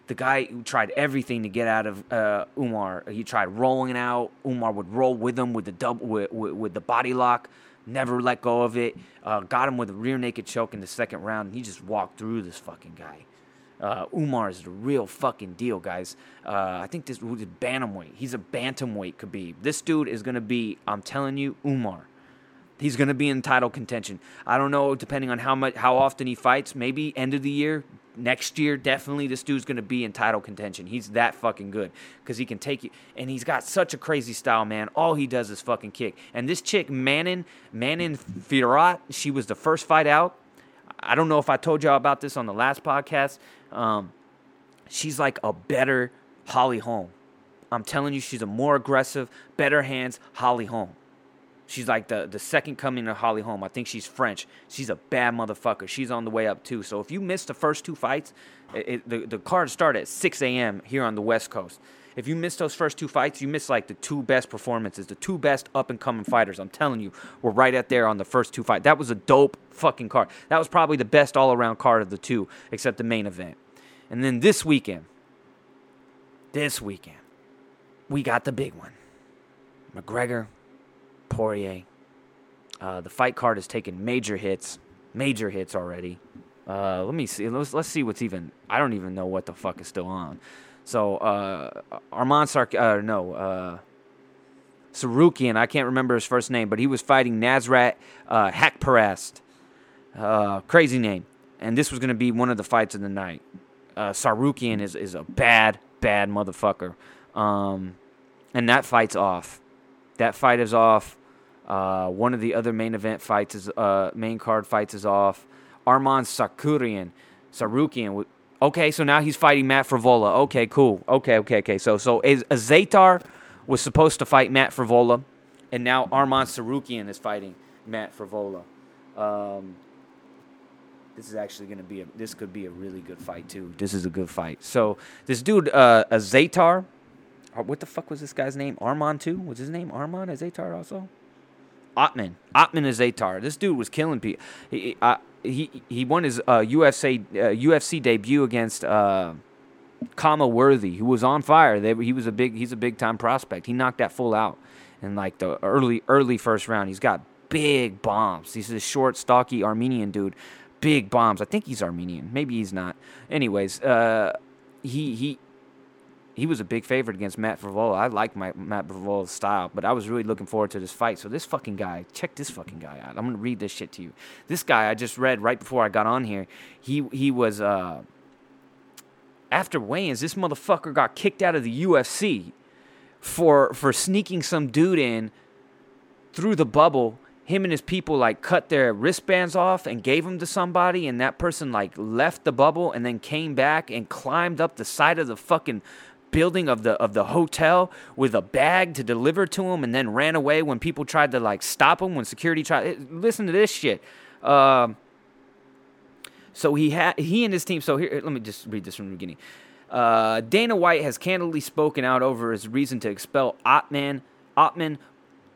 the guy who tried everything to get out of uh, Umar. He tried rolling out. Umar would roll with him with the double with, with, with the body lock. Never let go of it. Uh, got him with a rear naked choke in the second round. And he just walked through this fucking guy. Uh, Umar is the real fucking deal, guys. Uh, I think this is bantamweight. He's a bantamweight Khabib. This dude is gonna be. I'm telling you, Umar. He's going to be in title contention. I don't know, depending on how much, how often he fights. Maybe end of the year, next year. Definitely, this dude's going to be in title contention. He's that fucking good because he can take you, and he's got such a crazy style, man. All he does is fucking kick. And this chick, Manon, Manon Fiorot, she was the first fight out. I don't know if I told y'all about this on the last podcast. Um, she's like a better Holly Holm. I'm telling you, she's a more aggressive, better hands Holly Holm. She's like the, the second coming of Holly Holm. I think she's French. She's a bad motherfucker. She's on the way up too. So if you missed the first two fights, it, it, the, the card started at 6 a.m. here on the West Coast. If you missed those first two fights, you missed like the two best performances, the two best up and coming fighters. I'm telling you, we're right at there on the first two fights. That was a dope fucking card. That was probably the best all around card of the two, except the main event. And then this weekend, this weekend, we got the big one McGregor, Poirier. Uh, the fight card has taken major hits, major hits already. Uh, let me see. Let's let's see what's even. I don't even know what the fuck is still on. So uh, Arman Sark, uh, no, uh, Tsarukyan. I can't remember his first name, but he was fighting Nasrat uh, Haqparast. Uh, crazy name. And this was going to be one of the fights of the night. Uh, Tsarukyan is is a bad, bad motherfucker. Um, and that fight's off. That fight is off. Uh, one of the other main event fights is uh, main card fights is off. Arman Sakurian, Tsarukyan. Okay, so now he's fighting Matt Frevola. Okay, cool. Okay, okay, okay. So so Azaitar was supposed to fight Matt Frevola, and now Arman Tsarukyan is fighting Matt Frevola. Um, this is actually going to be a this could be a really good fight too. This is a good fight. So this dude uh Azaitar, what the fuck was this guy's name? Arman too? Was his name Arman Azaitar also? Otman. Otman Azaitar. This dude was killing people. He uh, he he won his uh, UFC uh, UFC debut against uh, Khama Worthy, who was on fire. They, he was a big he's a big time prospect. He knocked that full out in like the early early first round. He's got big bombs. He's a short, stocky Armenian dude big bombs. I think he's Armenian. Maybe he's not. Anyways, uh, he he he was a big favorite against Matt Frevola. I like my Matt Frevola's style, but I was really looking forward to this fight. So this fucking guy, check this fucking guy out. I'm gonna read this shit to you. This guy I just read right before I got on here. He he was uh, after weigh-ins. This motherfucker got kicked out of the UFC for for sneaking some dude in through the bubble him and his people like cut their wristbands off and gave them to somebody and that person like left the bubble and then came back and climbed up the side of the fucking building of the of the hotel with a bag to deliver to him and then ran away when people tried to like stop him when security tried eh, listen to this shit uh, so he had he and his team so here let me just read this from the beginning uh, Dana White has candidly spoken out over his reason to expel Otman Otman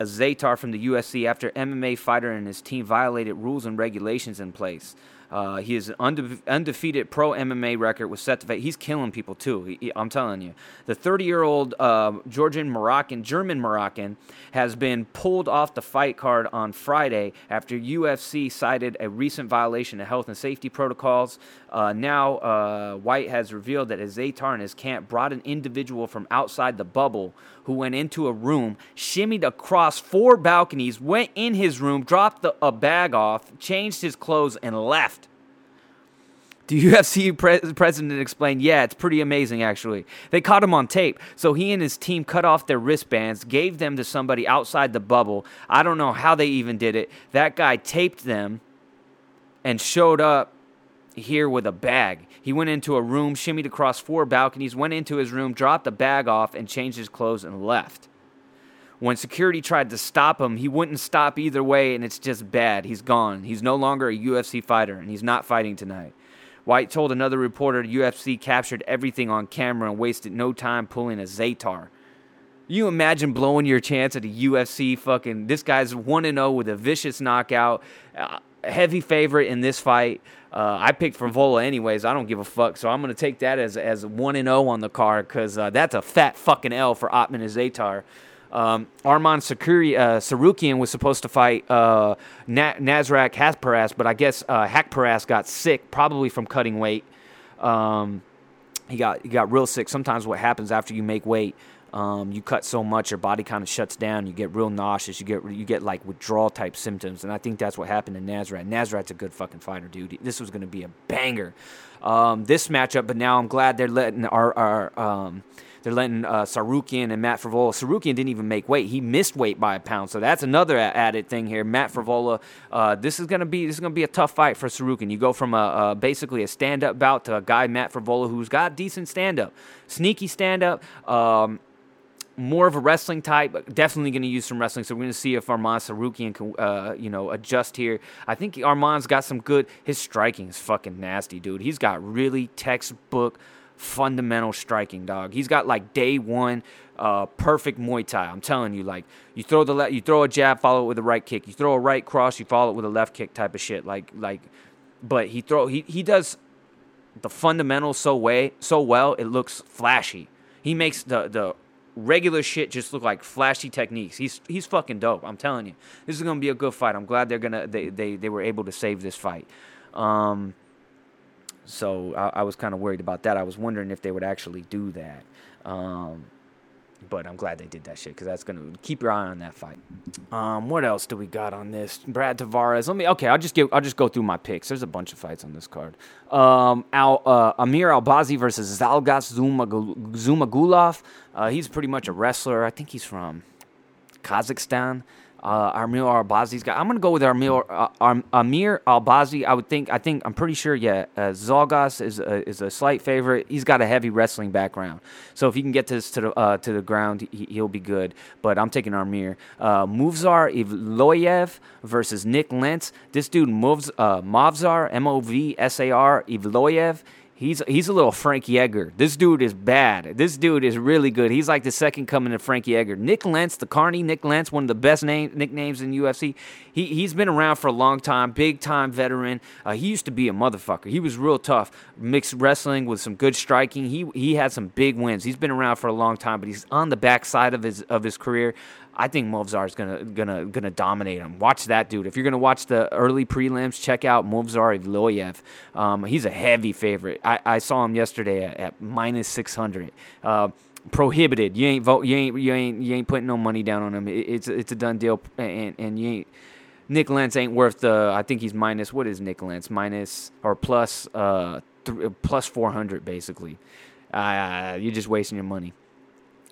Azaitar from the UFC after MMA fighter and his team violated rules and regulations in place. Uh, he is an unde- undefeated pro MMA record was set to fight. He's killing people too. He, he, I'm telling you, the 30 year old uh, Georgian Moroccan, German Moroccan, has been pulled off the fight card on Friday after UFC cited a recent violation of health and safety protocols. Uh, now, uh, White has revealed that Azaitar and his camp brought an individual from outside the bubble who went into a room, shimmied across four balconies, went in his room, dropped the, a bag off, changed his clothes, and left. The UFC pre- president explained, Yeah, it's pretty amazing, actually. They caught him on tape. So he and his team cut off their wristbands, gave them to somebody outside the bubble. I don't know how they even did it. That guy taped them and showed up here with a bag. He went into a room, shimmied across four balconies, went into his room, dropped the bag off, and changed his clothes and left. When security tried to stop him, he wouldn't stop either way, and it's just bad. He's gone. He's no longer a UFC fighter, and he's not fighting tonight. White told another reporter UFC captured everything on camera and wasted no time pulling Azaitar. You imagine blowing your chance at a UFC fucking. This guy's 1 0 with a vicious knockout. Uh, heavy favorite in this fight. Uh, I picked Frevola anyways. I don't give a fuck. So I'm going to take that as as 1 and 0 on the card because uh, that's a fat fucking L for Otman Azaitar. Um, Arman Sakuri, uh, Tsarukyan was supposed to fight uh, Na- Nasrat Haqparast, but I guess uh, Haqparast got sick, probably from cutting weight. Um, he got he got real sick. Sometimes what happens after you make weight um, you cut so much, your body kind of shuts down. You get real nauseous. You get you get like withdrawal type symptoms, and I think that's what happened to Nasrat. Nasrat's a good fucking fighter, dude. This was going to be a banger. Um, this matchup, but now I'm glad they're letting our our um, they're letting uh, Tsarukyan and Matt Frevola. Tsarukyan didn't even make weight; he missed weight by a pound, so that's another added thing here. Matt Frevola, uh, this is gonna be this is gonna be a tough fight for Tsarukyan. You go from a, a basically a stand up bout to a guy Matt Frevola who's got decent stand up, sneaky stand up. Um, more of a wrestling type, but definitely going to use some wrestling. So we're going to see if Arman Tsarukyan can, uh, you know, adjust here. I think Arman's got some good. His striking is fucking nasty, dude. He's got really textbook, fundamental striking, dog. He's got like day one, uh, perfect Muay Thai. I'm telling you, like you throw the le- you throw a jab, follow it with a right kick. You throw a right cross, you follow it with a left kick, type of shit. Like like, but he throw he he does the fundamentals so way so well. It looks flashy. He makes the the regular shit just look like flashy techniques. He's he's fucking dope. I'm telling you, this is gonna be a good fight. I'm glad they're gonna they they, they were able to save this fight. Um, so I, I was kind of worried about that. I was wondering if they would actually do that. Um, but I'm glad they did that shit because that's gonna keep your eye on that fight. Um, what else do we got on this? Brad Tavares. Let me. Okay, I'll just give. I'll just go through my picks. There's a bunch of fights on this card. Um, Al, uh, Amir Albazi versus Zhalgas Zhumagulov. Uh, he's pretty much a wrestler. I think he's from Kazakhstan uh, Amir Albazi's guy. I'm gonna go with Amir uh, Amir Albazi. I would think. I think. I'm pretty sure. Yeah, uh, Zhalgas is a, is a slight favorite. He's got a heavy wrestling background, so if he can get this to the uh, to the ground, he, will be good. But I'm taking Amir. Uh, Movsar Evloev versus Nik Lentz. This dude moves uh, Movsar M O V S A R Evloev He's he's a little Frankie Edgar. This dude is bad. This dude is really good. He's like the second coming of Frankie Edgar. Nik Lentz, the Carney Nik Lentz, one of the best name, nicknames in UFC. He he's been around for a long time, big time veteran. Uh, he used to be a motherfucker. He was real tough. Mixed wrestling with some good striking. He he had some big wins. He's been around for a long time, but he's on the backside of his of his career. I think Movsar is gonna gonna gonna dominate him. Watch that dude. If you're gonna watch the early prelims, check out Movsar Evloev. Um, he's a heavy favorite. I, I saw him yesterday at, at minus six hundred. Uh, prohibited. You ain't vote. You ain't you ain't you ain't putting no money down on him. It, it's it's a done deal, and and you ain't. Nik Lentz ain't worth the. I think he's minus. What is Nik Lentz minus or plus? Uh, th- plus four hundred basically. Uh, you're just wasting your money.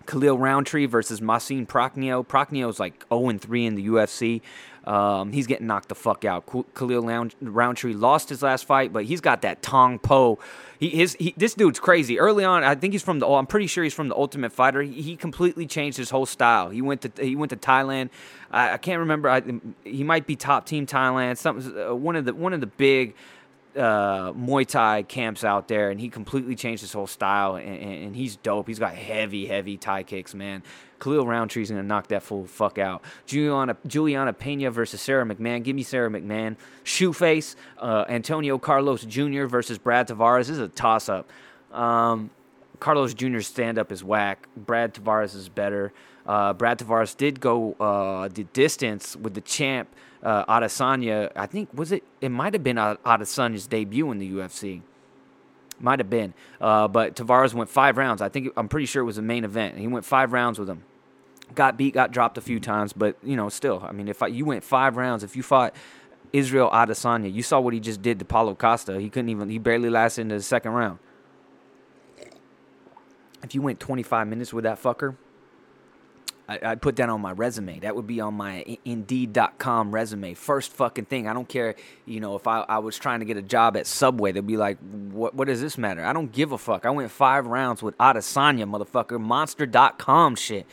Khalil Rountree versus Marcin Prachnio. Prachnio's like 0 3 in the UFC. Um, he's getting knocked the fuck out. Khalil Rountree lost his last fight, but he's got that Tong Po. He, his, he, this dude's crazy. Early on, I think he's from the. I'm pretty sure he's from the Ultimate Fighter. He, he completely changed his whole style. He went to he went to Thailand. I, I can't remember. I, he might be top team Thailand. Something uh, one of the one of the big uh, Muay Thai camps out there, and he completely changed his whole style, and, and, he's dope. He's got heavy, heavy Thai kicks, man. Khalil Rountree's gonna knock that fool fuck out. Juliana, Juliana Pena versus Sara McMann. Give me Sara McMann. Shoeface, uh, Antonio Carlos Jr. versus Brad Tavares. This is a toss up. Um, Carlos Jr.'s stand up is whack. Brad Tavares is better. Uh, Brad Tavares did go uh, the distance with the champ uh, Adesanya. I think was it? It might have been Adesanya's debut in the UFC. Might have been, uh, but Tavares went five rounds. I think I'm pretty sure it was a main event. He went five rounds with him. Got beat, got dropped a few times, but you know, still, I mean, if I, you went five rounds, if you fought Israel Adesanya, you saw what he just did to Paulo Costa. He couldn't even, he barely lasted into the second round. If you went 25 minutes with that fucker, I, I'd put that on my resume. That would be on my Indeed.com resume. First fucking thing. I don't care, you know, if I, I was trying to get a job at Subway, they'd be like, what, what does this matter? I don't give a fuck. I went five rounds with Adesanya, motherfucker. Monster.com shit.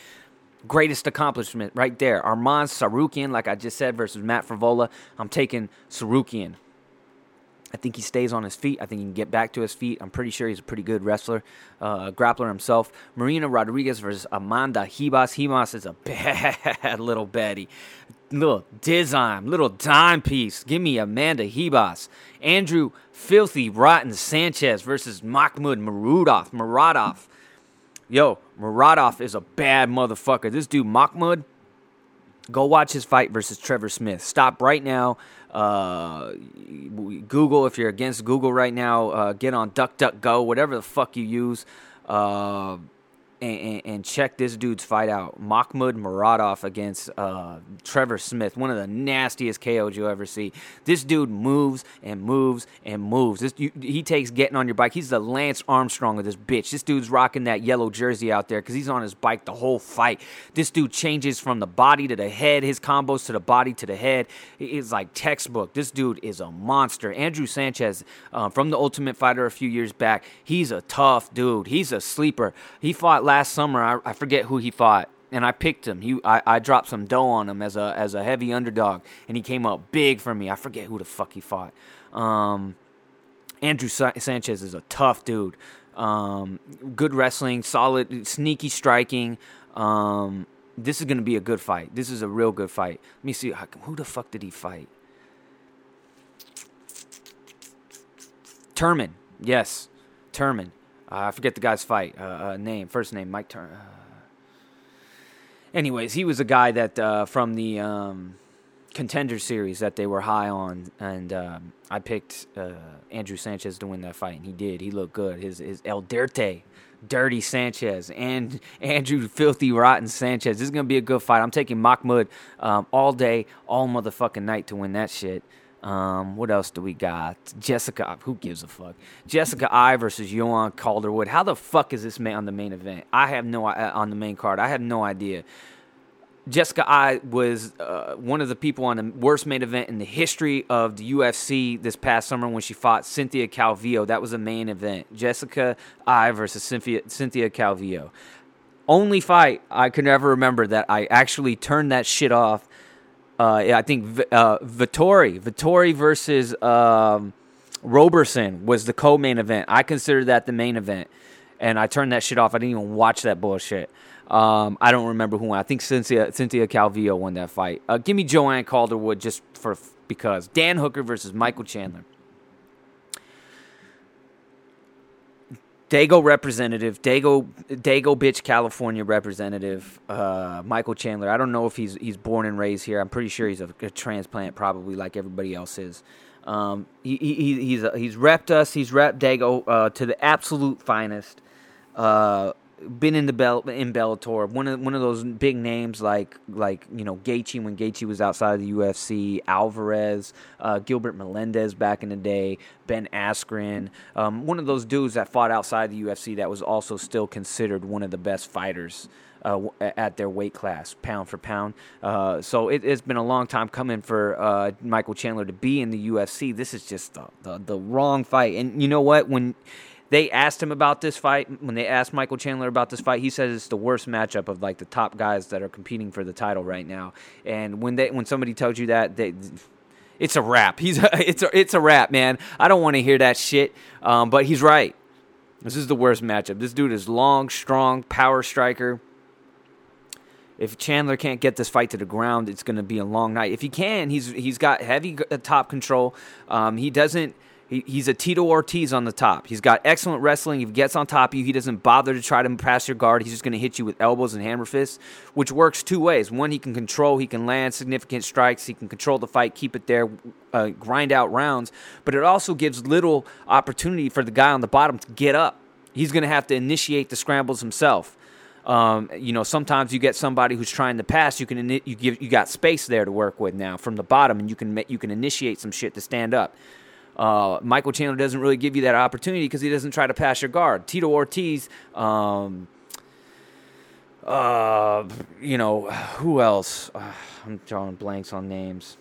Greatest accomplishment right there. Arman Tsarukyan, like I just said, versus Matt Frevola. I'm taking Tsarukyan. I think he stays on his feet. I think he can get back to his feet. I'm pretty sure he's a pretty good wrestler, uh, grappler himself. Marina Rodriguez versus Amanda Ribas. Ribas is a bad little Betty. Little dizime, little dime piece. Give me Amanda Ribas. Andrew Filthy Rotten Sanchez versus Mahmoud Muradov. Muradov. Yo, Muradov is a bad motherfucker. This dude, Mahmoud, go watch his fight versus Trevor Smith. Stop right now. Uh, Google, if you're against Google right now, uh, get on DuckDuckGo, whatever the fuck you use, uh, and, and, and, check this dude's fight out. Mahmoud Muradov against uh, Trevor Smith, one of the nastiest KOs you'll ever see. This dude moves and moves and moves. This, you, he takes getting on your bike. He's the Lance Armstrong of this bitch. This dude's rocking that yellow jersey out there because he's on his bike the whole fight. This dude changes from the body to the head, his combos to the body to the head. It's like textbook. This dude is a monster. Andrew Sanchez uh, from the Ultimate Fighter a few years back, he's a tough dude. He's a sleeper. He fought last summer. I, I forget who he fought and I picked him. He, I, I dropped some dough on him as a as a heavy underdog, and he came up big for me. I forget who the fuck he fought. Um, Andrew Sa- Sanchez is a tough dude. Um, good wrestling, solid, sneaky striking. Um, this is going to be a good fight. This is a real good fight. Let me see. Who the fuck did he fight? Turman. Yes, Turman. Uh, I forget the guy's fight uh, uh, name, first name, Mike Turman. Uh, anyways, he was a guy that from the um, contender series that they were high on, and um, I picked Andrew Sanchez to win that fight, and he did. He looked good. His his El Dirte, Dirty Sanchez, and Andrew Filthy Rotten Sanchez. This is gonna be a good fight. I'm taking Mahmoud um, all day, all motherfucking night to win that shit. Um, what else do we got? Jessica, who gives a fuck? Jessica Eye versus Joanne Calderwood. How the fuck is this man on the main event? I have no uh, on the main card. I have no idea. Jessica Eye was uh, one of the people on the worst main event in the history of the UFC this past summer when she fought Cynthia Calvillo. That was a main event. Jessica Eye versus Cynthia, Cynthia Calvillo. Only fight I can ever remember that I actually turned that shit off uh, I think uh, Vittori, Vettori versus um, Roberson was the co-main event. I consider that the main event, and I turned that shit off. I didn't even watch that bullshit. Um, I don't remember who won. I think Cynthia Cynthia Calvillo won that fight. Uh, give me Joanne Calderwood just for because Dan Hooker versus Michael Chandler. Dago representative, Dago, Dago bitch, California representative, uh, Michael Chandler. I don't know if he's he's born and raised here. I'm pretty sure he's a, a transplant, probably like everybody else is. Um, he, he he's a, he's repped us. He's repped Dago uh, to the absolute finest. Uh, been in the bell in Bellator. One of one of those big names like like you know Gaethje when Gaethje was outside of the UFC, Alvarez, uh, Gilbert Melendez back in the day, Ben Askren. Um, one of those dudes that fought outside the UFC that was also still considered one of the best fighters. Uh, at their weight class, pound for pound. Uh, so it, has been a long time coming for uh, Michael Chandler to be in the UFC. This is just the, the, the wrong fight. And you know what? When they asked him about this fight when they asked Michael Chandler about this fight. He says it's the worst matchup of like the top guys that are competing for the title right now. And when they when somebody tells you that, they it's a wrap. He's a, it's a, it's a wrap, man. I don't want to hear that shit. Um, but he's right. This is the worst matchup. This dude is long, strong, power striker. If Chandler can't get this fight to the ground, it's going to be a long night. If he can, he's he's got heavy uh, top control. Um, he doesn't he, he's a Tito Ortiz on the top. He's got excellent wrestling. If he gets on top of you, he doesn't bother to try to pass your guard. He's just going to hit you with elbows and hammer fists, which works two ways. One, he can control, he can land significant strikes, he can control the fight, keep it there, uh, grind out rounds, but it also gives little opportunity for the guy on the bottom to get up. He's going to have to initiate the scrambles himself. Um, you know, sometimes you get somebody who's trying to pass. You can you give you got space there to work with now from the bottom, and you can you can initiate some shit to stand up. Uh, Michael Chandler doesn't really give you that opportunity because he doesn't try to pass your guard. Tito Ortiz, um, uh, you know, who else? Uh, I'm drawing blanks on names.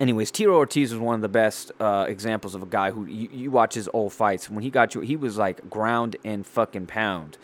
Anyways, Tito Ortiz was one of the best uh, examples of a guy who you, you, watch his old fights. When he got you, he was like ground and fucking pound,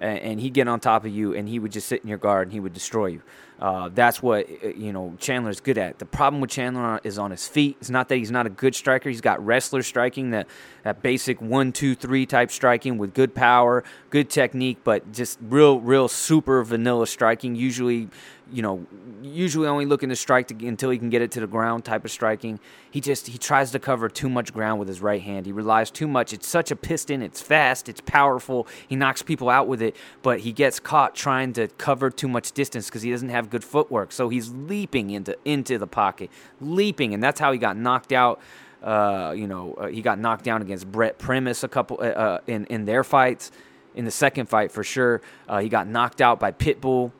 and, and he'd get on top of you, and he would just sit in your guard and he would destroy you. Uh, that's what uh, you know Chandler's good at. The problem with Chandler is on his feet. It's not that he's not a good striker. He's got wrestler striking, that that basic one, two, three type striking with good power, good technique, but just real, real super vanilla striking. Usually, you know, usually only looking to strike to, until he can get it to the ground type of striking. He just he tries to cover too much ground with his right hand. He relies too much. It's such a piston. It's fast. It's powerful. He knocks people out with it, but he gets caught trying to cover too much distance because he doesn't have good footwork. So he's leaping into into the pocket, leaping, and that's how he got knocked out. Uh, you know, uh, he got knocked down against Brent Primus a couple uh, uh in in their fights in the second fight for sure. Uh, he got knocked out by Pitbull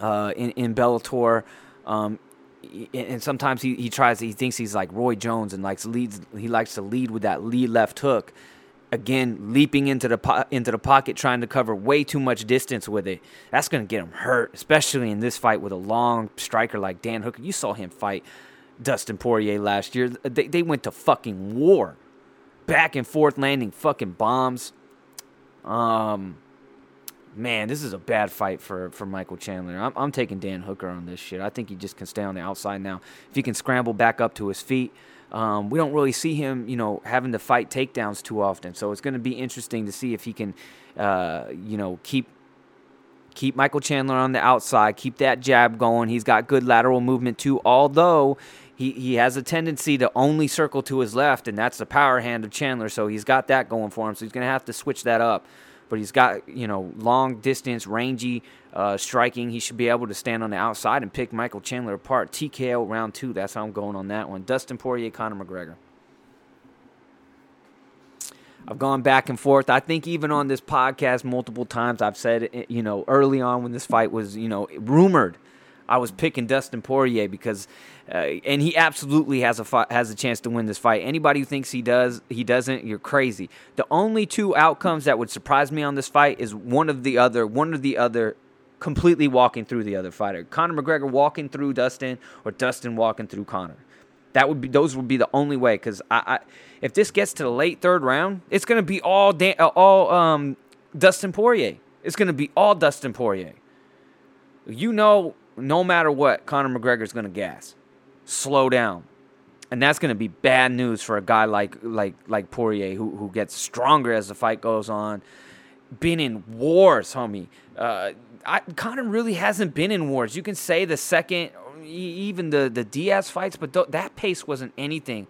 uh, in in Bellator. Um, and sometimes he, he tries he thinks he's like Roy Jones and likes leads he likes to lead with that lead left hook again leaping into the po- into the pocket trying to cover way too much distance with it that's going to get him hurt especially in this fight with a long striker like Dan Hooker you saw him fight Dustin Poirier last year they they went to fucking war back and forth landing fucking bombs um man, this is a bad fight for, for Michael Chandler. I'm, I'm taking Dan Hooker on this shit. I think he just can stay on the outside now. If he can scramble back up to his feet, um, we don't really see him, you know, having to fight takedowns too often. So it's going to be interesting to see if he can, uh, you know, keep keep Michael Chandler on the outside, keep that jab going. He's got good lateral movement too, although he, he has a tendency to only circle to his left, and that's the power hand of Chandler. So he's got that going for him. So he's going to have to switch that up but he's got you know long distance, rangy uh, striking. He should be able to stand on the outside and pick Michael Chandler apart. TKO round two. That's how I'm going on that one. Dustin Poirier, Conor McGregor. I've gone back and forth. I think even on this podcast multiple times I've said you know early on when this fight was you know rumored I was picking Dustin Poirier because, uh, and he absolutely has a has a chance to win this fight. Anybody who thinks he does, he doesn't. You're crazy. The only two outcomes that would surprise me on this fight is one of the other, one of the other, completely walking through the other fighter. Conor McGregor walking through Dustin, or Dustin walking through Conor. That would be those would be the only way. Because I, I, if this gets to the late third round, it's gonna be all da- all um, Dustin Poirier. It's gonna be all Dustin Poirier. You know no matter what, Conor McGregor is going to gas. Slow down. And that's going to be bad news for a guy like like like Poirier who who gets stronger as the fight goes on. Been in wars, homie. Uh, I, Conor really hasn't been in wars. You can say the second, even the the Diaz fights, but th- that pace wasn't anything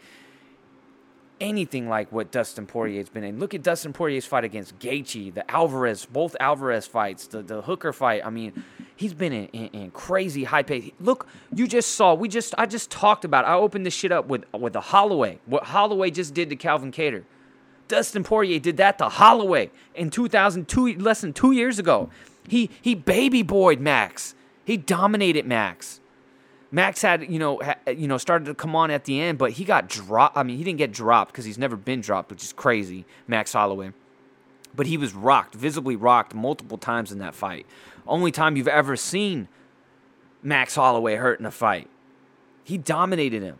anything like what Dustin Poirier's been in. Look at Dustin Poirier's fight against Gaethje, the Alvarez, both Alvarez fights, the the Hooker fight. I mean, he's been in, in, in crazy high pace. Look, you just saw. We just I just talked about. I opened this shit up with with the Holloway. What Holloway just did to Calvin Kattar. Dustin Poirier did that to Holloway in 2002, less than two years ago. He he baby boyed Max. He dominated Max. Max had, you know, ha, you know, started to come on at the end, but he got dropped. I mean, he didn't get dropped because he's never been dropped, which is crazy, Max Holloway. But he was rocked, visibly rocked multiple times in that fight. Only time you've ever seen Max Holloway hurt in a fight. He dominated him.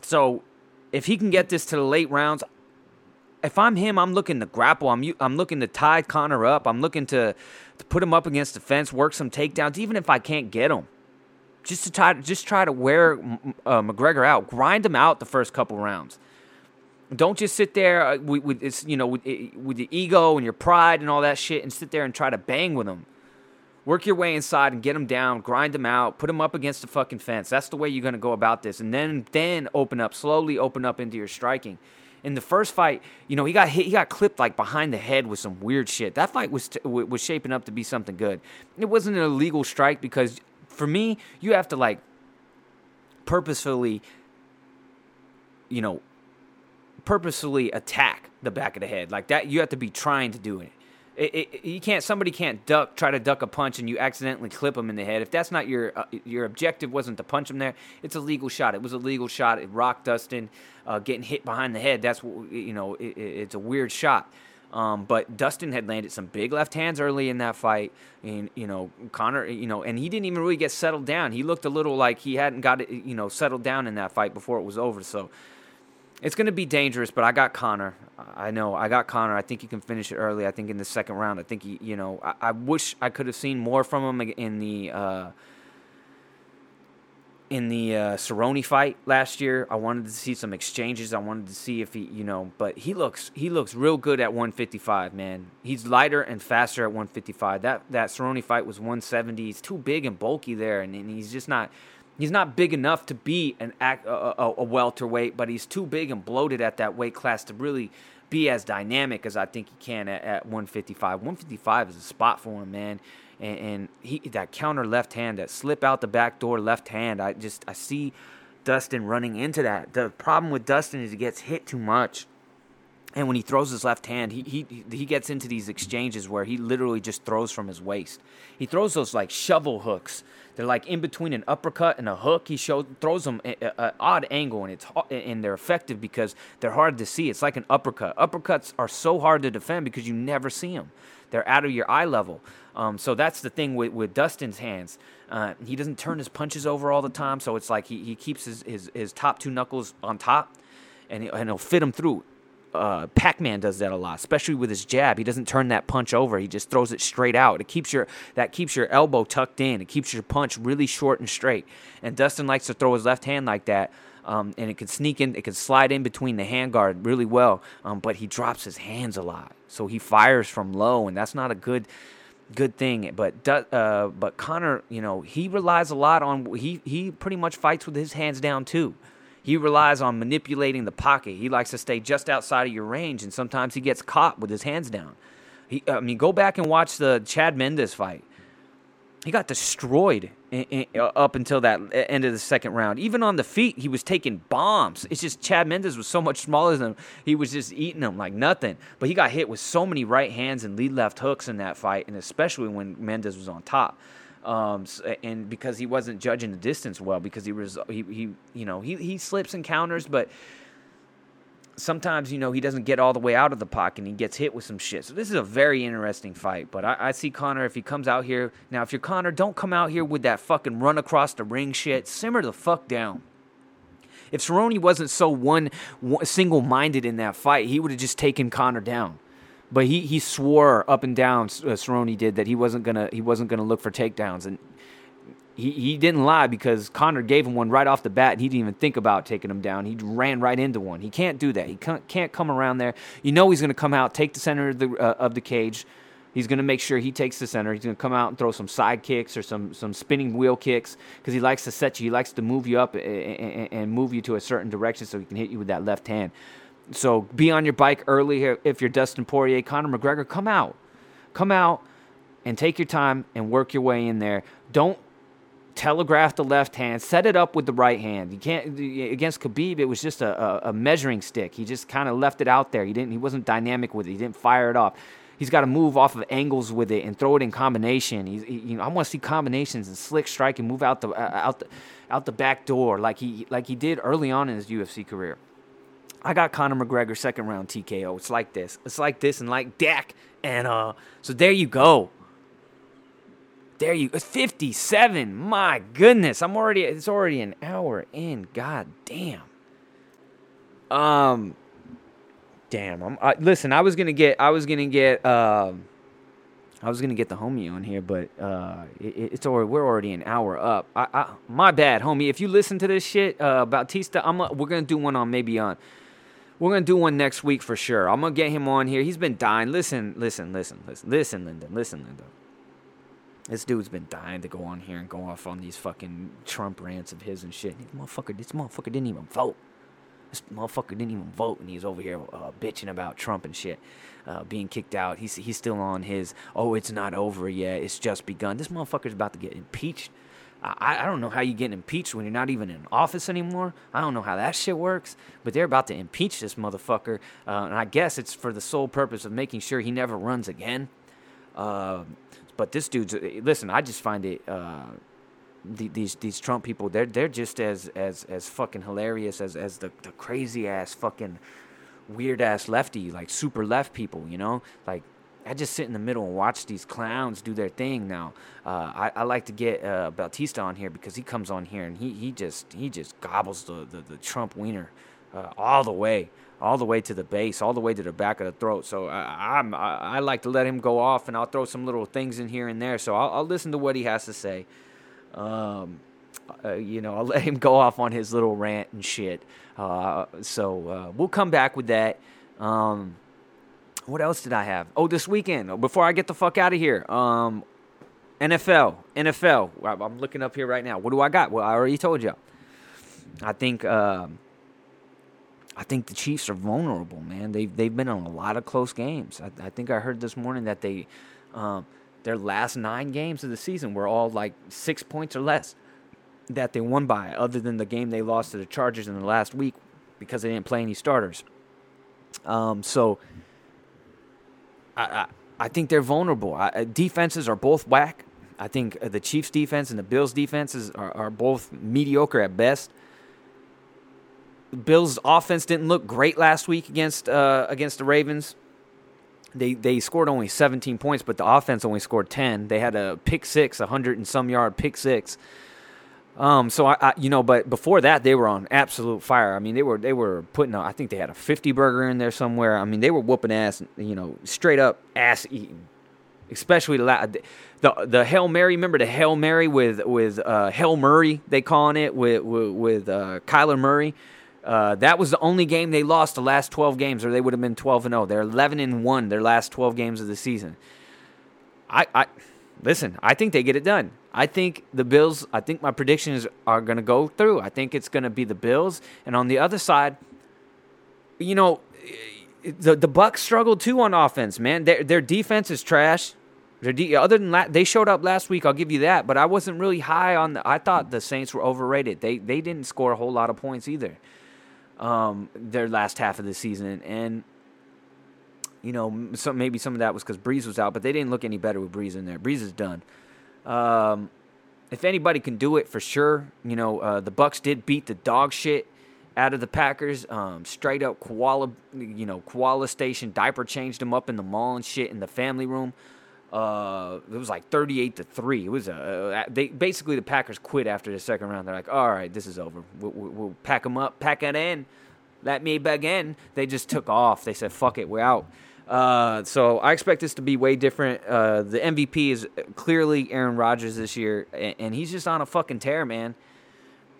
So, if he can get this to the late rounds, if I'm him, I'm looking to grapple. I'm I'm looking to tie Conor up. I'm looking to to put him up against the fence, work some takedowns, even if I can't get him just to try just try to wear uh, McGregor out, grind him out the first couple rounds. Don't just sit there uh, with, with you know with, with your ego and your pride and all that shit, and sit there and try to bang with him. Work your way inside and get him down, grind him out, put him up against the fucking fence. That's the way you're gonna go about this, and then then open up slowly, open up into your striking. In the first fight, you know he got hit, he got clipped like behind the head with some weird shit. That fight was t- was shaping up to be something good. It wasn't an illegal strike because for me, you have to like purposefully, you know, purposefully attack the back of the head like that. You have to be trying to do it. It, it, you can't. Somebody can't duck, try to duck a punch, and you accidentally clip them in the head. If that's not your uh, your objective, wasn't to punch them there. It's a legal shot. It was a legal shot. It rocked Dustin, uh, getting hit behind the head. That's what you know. It, it's a weird shot. Um, but Dustin had landed some big left hands early in that fight, and you know Conor, you know, and he didn't even really get settled down. He looked a little like he hadn't got it, you know, settled down in that fight before it was over. So it's going to be dangerous. But I got Conor. I know I got Conor. I think he can finish it early. I think in the second round. I think he, you know, I, I wish I could have seen more from him in the. Uh, in the uh, Cerrone fight last year. I wanted to see some exchanges. I wanted to see if he, you know, but he looks he looks real good at 155, man. He's lighter and faster at 155. That that Cerrone fight was 170. He's too big and bulky there, and, and he's just not. He's not big enough to be an a, a, a welterweight, but he's too big and bloated at that weight class to really be as dynamic as I think he can at, at 155. 155 is a spot for him, man and, and he that counter left hand, that slip out the back door left hand. I just I see Dustin running into that. The problem with Dustin is he gets hit too much. And when he throws his left hand, he, he he gets into these exchanges where he literally just throws from his waist. He throws those like shovel hooks. They're like in between an uppercut and a hook. He shows throws them at an odd angle, and it's and they're effective because they're hard to see. It's like an uppercut. Uppercuts are so hard to defend because you never see them. They're out of your eye level. Um, so that's the thing with, with Dustin's hands. Uh, he doesn't turn his punches over all the time, so it's like he, he keeps his, his, his top two knuckles on top, and, he, and he'll fit them through uh, Pac-Man does that a lot, especially with his jab. He doesn't turn that punch over; he just throws it straight out. It keeps your that keeps your elbow tucked in. It keeps your punch really short and straight. And Dustin likes to throw his left hand like that, um, and it can sneak in, it can slide in between the handguard really well. Um, but he drops his hands a lot, so he fires from low, and that's not a good good thing. But uh, but Conor, you know, he relies a lot on he he pretty much fights with his hands down too. He relies on manipulating the pocket. He likes to stay just outside of your range, and sometimes he gets caught with his hands down. He, I mean, go back and watch the Chad Mendes fight. He got destroyed up until that end of the second round. Even on the feet, he was taking bombs. It's just Chad Mendes was so much smaller than him. He was just eating them like nothing. But he got hit with so many right hands and lead left hooks in that fight, and especially when Mendes was on top um, and because he wasn't judging the distance well, because he was he, he you know he he slips and counters, but sometimes you know he doesn't get all the way out of the pocket and he gets hit with some shit. So this is a very interesting fight. But I, I, see Conor if he comes out here now. If you're Conor, don't come out here with that fucking run across the ring shit. Simmer the fuck down. If Cerrone wasn't so one, one single minded in that fight, he would have just taken Conor down. But he, he swore up and down, uh, Cerrone did, that he wasn't gonna he wasn't gonna look for takedowns, and he, he didn't lie because Conor gave him one right off the bat, and he didn't even think about taking him down. He ran right into one. He can't do that. He can't, can't come around there. You know he's gonna come out, take the center of the uh, of the cage. He's going to make sure he takes the center. He's going to come out and throw some side kicks or some, some spinning wheel kicks because he likes to set you. He likes to move you up and, and, and, move you to a certain direction so he can hit you with that left hand. So be on your bike early if you're Dustin Poirier, Conor McGregor, come out. Come out and take your time and work your way in there. Don't telegraph the left hand. Set it up with the right hand. You can't against Khabib. It was just a, a, a measuring stick. He just kind of left it out there. He didn't. He wasn't dynamic with it. He didn't fire it off. He's got to move off of angles with it and throw it in combination. He's, he, you know, I want to see combinations and slick strike and move out the uh, out the out the back door like he like he did early on in his UFC career. I got Conor McGregor second round TKO. It's like this. It's like this and like Dak. And uh so there you go. There you 57. My goodness. I'm already it's already an hour in. God damn. Um damn. I'm I, listen, I was going to get I was going to get um I was gonna get the homie on here, but uh, it, it's already we're already an hour up. I, I, my bad, homie. If you listen to this shit uh, Bautista, I'm we're gonna do one on maybe on we're gonna do one next week for sure. I'm gonna get him on here. He's been dying. Listen, listen, listen, listen, listen, Lyndon, listen, Lyndon. This dude's been dying to go on here and go off on these fucking Trump rants of his and shit. This motherfucker, this motherfucker didn't even vote. This motherfucker didn't even vote, and he's over here uh, bitching about Trump and shit, uh, being kicked out. He's he's still on his. Oh, it's not over yet. It's just begun. This motherfucker's about to get impeached I, I don't know how you get impeached when you're not even in office anymore. I don't know how that shit works, but they're about to impeach this motherfucker, uh, and I guess it's for the sole purpose of making sure he never runs again. Uh, but this dude's uh, listen. I just find it. Uh, the, these these Trump people, they're they're just as as as fucking hilarious as as the, the crazy ass fucking weird ass lefty like super left people. You know, like I just sit in the middle and watch these clowns do their thing now. Uh, I, I, like to get uh, Bautista on here because he comes on here and he, he just he just gobbles the, the, the Trump wiener uh, all the way, all the way to the base, all the way to the back of the throat. So I, I'm, I, I like to let him go off and I'll throw some little things in here and there. So I'll, I'll listen to what he has to say. Um, uh, you know, I'll let him go off on his little rant and shit. Uh, so uh, we'll come back with that. Um, what else did I have? Oh, this weekend. Before I get the fuck out of here, um, NFL, NFL. I'm looking up here right now. What do I got? Well, I already told you. I think um, I think the Chiefs are vulnerable, man. They've they've been in a lot of close games. I, I think I heard this morning that they um, their last nine games of the season were all like six points or less that they won by, other than the game they lost to the Chargers in the last week because they didn't play any starters. Um, so I, I, I think they're vulnerable. I, defenses are both whack. I think the Chiefs' defense and the Bills' defenses are, are both mediocre at best. Bills' offense didn't look great last week against uh, against the Ravens. They they scored only 17 points, but the offense only scored 10. They had a pick six, a hundred and some yard pick six. Um, so I, I, you know, but before that, they were on absolute fire. I mean, they were they were putting. A, I think they had a 50 burger in there somewhere. I mean, they were whooping ass. You know, straight up ass eating. Especially the the, the hail mary. Remember the hail mary with with uh, Hail Murray? They calling it with with, with uh, Kyler Murray. Uh, that was the only game they lost the last 12 games, or they would have been 12 and 0. They're 11 and 1 their last 12 games of the season. I, I listen. I think they get it done. I think the Bills. I think my predictions are going to go through. I think it's going to be the Bills, and on the other side, you know, the the Bucs struggled too on offense. Man, their their defense is trash. De- other than they showed up last week. I'll give you that, but I wasn't really high on. The, I thought the Saints were overrated. They they didn't score a whole lot of points either. Um, their last half of the season, and you know, some maybe some of that was because Brees was out, but they didn't look any better with Brees in there. Brees is done. Um, if anybody can do it for sure, you know, uh, the Bucs did beat the dog shit out of the Packers. Um, straight up koala, you know, koala station diaper changed them up in the mall and shit in the family room. Uh, it was like 38 to 3. It was a, they basically the Packers quit after the second round. They're like, all right, this is over. We'll, we'll pack them up, pack it in, let me back in. They just took off. They said, fuck it, we're out. Uh, so I expect this to be way different. Uh, the MVP is clearly Aaron Rodgers this year, and, and he's just on a fucking tear, man.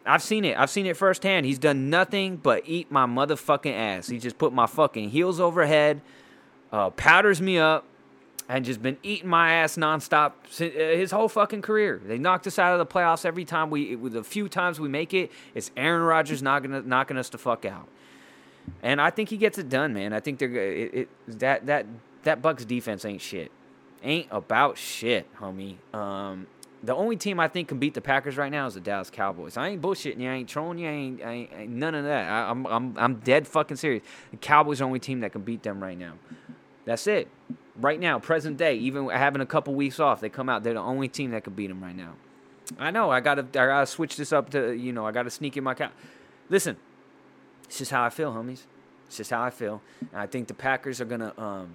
I've seen it. I've seen it firsthand. He's done nothing but eat my motherfucking ass. He just put my fucking heels overhead, uh, powders me up, and just been eating my ass nonstop uh, his whole fucking career. They knocked us out of the playoffs every time we, with a few times we make it, it's Aaron Rodgers knocking knocking us the fuck out and I think he gets it done, man. I think they're it, it, that that that Bucs defense ain't shit, ain't about shit, homie. Um, the only team I think can beat the Packers right now is the Dallas Cowboys. I ain't bullshitting you. I ain't trolling you. I ain't, I ain't, I ain't none of that. I, am I'm I'm dead fucking serious. The Cowboys are the only team that can beat them right now. That's it. Right now, present day, even having a couple weeks off, they come out. They're the only team that could beat them right now. I know. I gotta I gotta switch this up to you know I gotta sneak in my cow. Listen, this is how I feel, homies. This is how I feel. And I think the Packers are gonna. Um,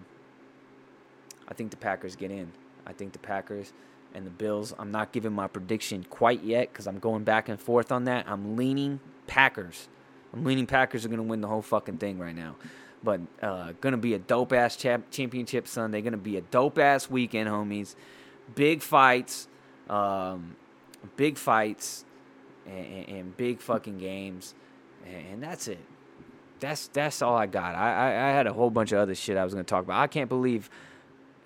I think the Packers get in. I think the Packers and the Bills. I'm not giving my prediction quite yet because I'm going back and forth on that. I'm leaning Packers. I'm leaning Packers are gonna win the whole fucking thing right now. But uh, gonna be a dope ass champ- championship Sunday. Gonna be a dope ass weekend, homies. Big fights, um, big fights, and, and big fucking games and that's it. That's that's all I got. I, I, I had a whole bunch of other shit I was gonna talk about. I can't believe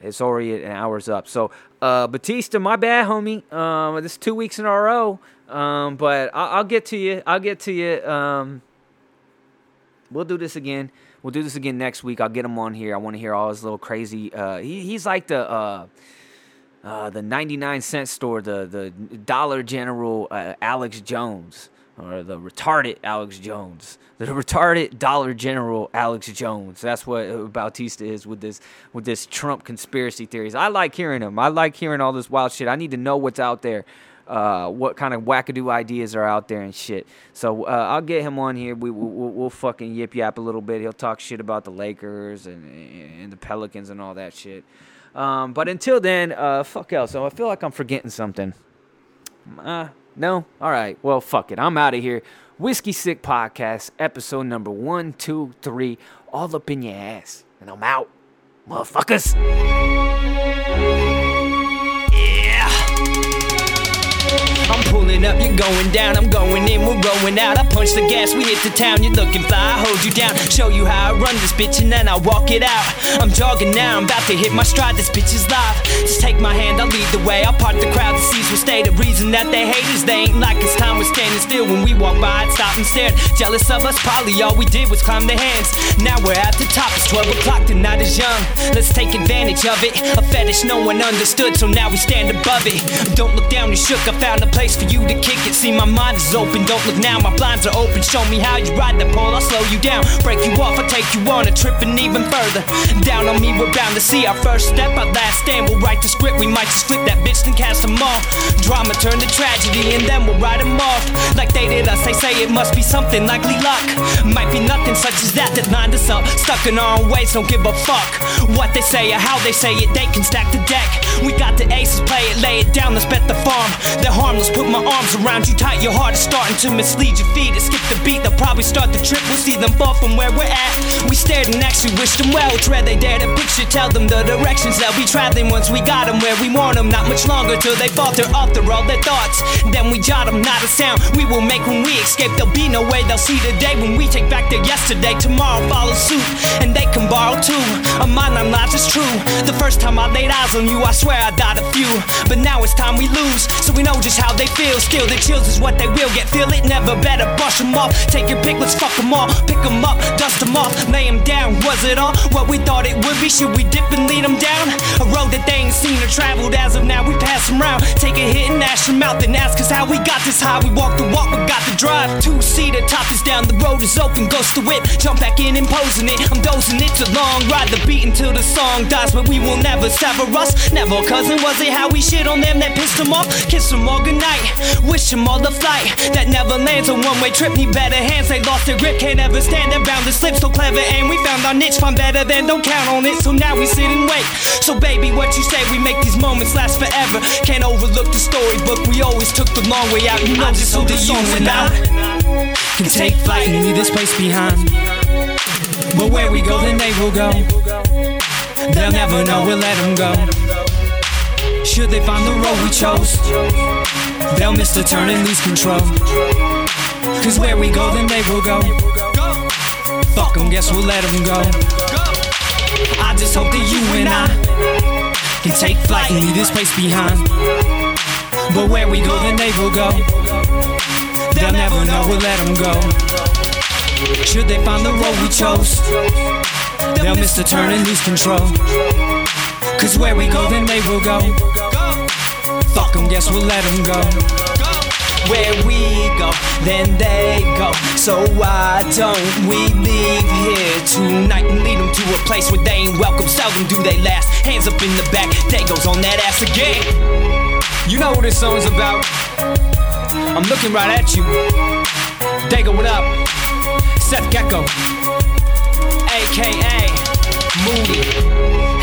it's already an hour's up. So uh, Batista, my bad, homie. Um, this is two weeks in a row. Um, but I'll, I'll, get to you. I'll get to you. Um, we'll do this again. We'll do this again next week. I'll get him on here. I want to hear all his little crazy. Uh, he, he's like the. Uh, uh, the 99 cent store, the the Dollar General uh, Alex Jones or the retarded Alex Jones, the retarded Dollar General Alex Jones. That's what Bautista is with this with this Trump conspiracy theories. I like hearing them. I like hearing all this wild shit. I need to know what's out there. Uh, what kind of wackadoo ideas are out there and shit. So uh, I'll get him on here. We, we'll, we'll fucking yip yap a little bit. He'll talk shit about the Lakers and, and the Pelicans and all that shit. Um, but until then, uh, fuck else. So I feel like I'm forgetting something. Uh, no? All right. Well, fuck it. I'm out of here. Whiskey Sick Podcast, episode number one, two, three, all up in your ass. And I'm out. Motherfuckers.
Up, you're going down. I'm going in, we're going out. I punch the gas, we hit the town. You're looking fly, I hold you down. Show you how I run this bitch, and then I walk it out. I'm jogging now, I'm about to hit my stride. This bitch is live. Just take my hand, I'll lead the way. I'll part the crowd, the seas will stay. The reason that they hate us, they ain't like it's time we're standing still. When we walk by, I'd stop and stare. Jealous of us, probably all we did was climb the hands. Now we're at the top, it's 12 o'clock, the night is young. Let's take advantage of it. A fetish no one understood, so now we stand above it. Don't look down, you shook. I found a place for you to kick it. See, my mind is open, don't look now, my blinds are open. Show me how you ride the pole, I'll slow you down. Break you off, I'll take you on a trip and even further. Down on me, we're bound to see our first step, our last stand. We'll write the script, we might just flip that bitch and cast them off. Drama turn to tragedy, and then we'll write them off. Like they did us, they say it must be something likely luck. Might be nothing such as that that lined us up. Stuck in our own ways, don't give a fuck. What they say or how they say it, they can stack the deck. We got the aces, play it, lay it down, let's bet the farm. They're harmless, put my arms around you tight, your heart is starting to mislead your feet. It skip the beat, they'll probably start the trip. We'll see them fall from where we're at. We stared and actually wished them well. Rare they dare to picture, tell them the directions they'll be traveling once we got them where we want them. Not much longer till they falter after all their thoughts. Then we jot them, not a sound we will make when we escape. There'll be no way they'll see the day when we take back their yesterday. Tomorrow follow suit, and they can borrow too. A mind on lies is true. The first time I laid eyes on you, I swear I died a few. But now it's time we lose, so we know just how they feel. Still, the chills is what they will get. Feel it, never better brush them off. Take your pick, let's fuck them all. Pick them up, dust them off, lay them down. Was it all what we thought it would be? Should we dip and lead them down? A road that they ain't seen or traveled as of now. We pass them round. Take a hit and ash them out, then ask us how we got this high. We walk the walk, we got the drive. Two seater, top is down, the road is open. Ghost the whip, jump back in, imposing it. I'm dozing, it's a long ride. The beat until the song dies, but we will never sever us. Never, cousin, was it how we shit on them that pissed them off? Kiss them all goodnight, wish them all the flight. That never lands a one way trip, need better hands. They lost their grip, can't ever stand their bound to slip. So clever, and we found our niche, find better than don't count on it. So now we sit and wait. So, baby, what you say? We make these moments last forever. Can't overlook the storybook, we always took the long way out. You know, just so that you and I can take flight and leave this place behind. But where we go, then they will go. They'll never know, we'll let them go. Should they find the road we chose, they'll miss the turn and lose control. Cause where we go, then they will go. Fuck them, guess we'll let them go. I just hope that you and I can take flight and leave this place behind. But where we go, then they will go. They'll never know, we'll let them go. Should they find the road we chose, they'll miss the turn and lose control. Cause where we go, then they will go. Fuck them, guess we'll let them go. Where we go, then they go. So why don't we leave here tonight and lead them to a place where they ain't welcome? Seldom do they last. Hands up in the back, they goes on that ass again. You know what this song's about. I'm looking right at you. Dago, what up? Seth Gecko, aka Moody.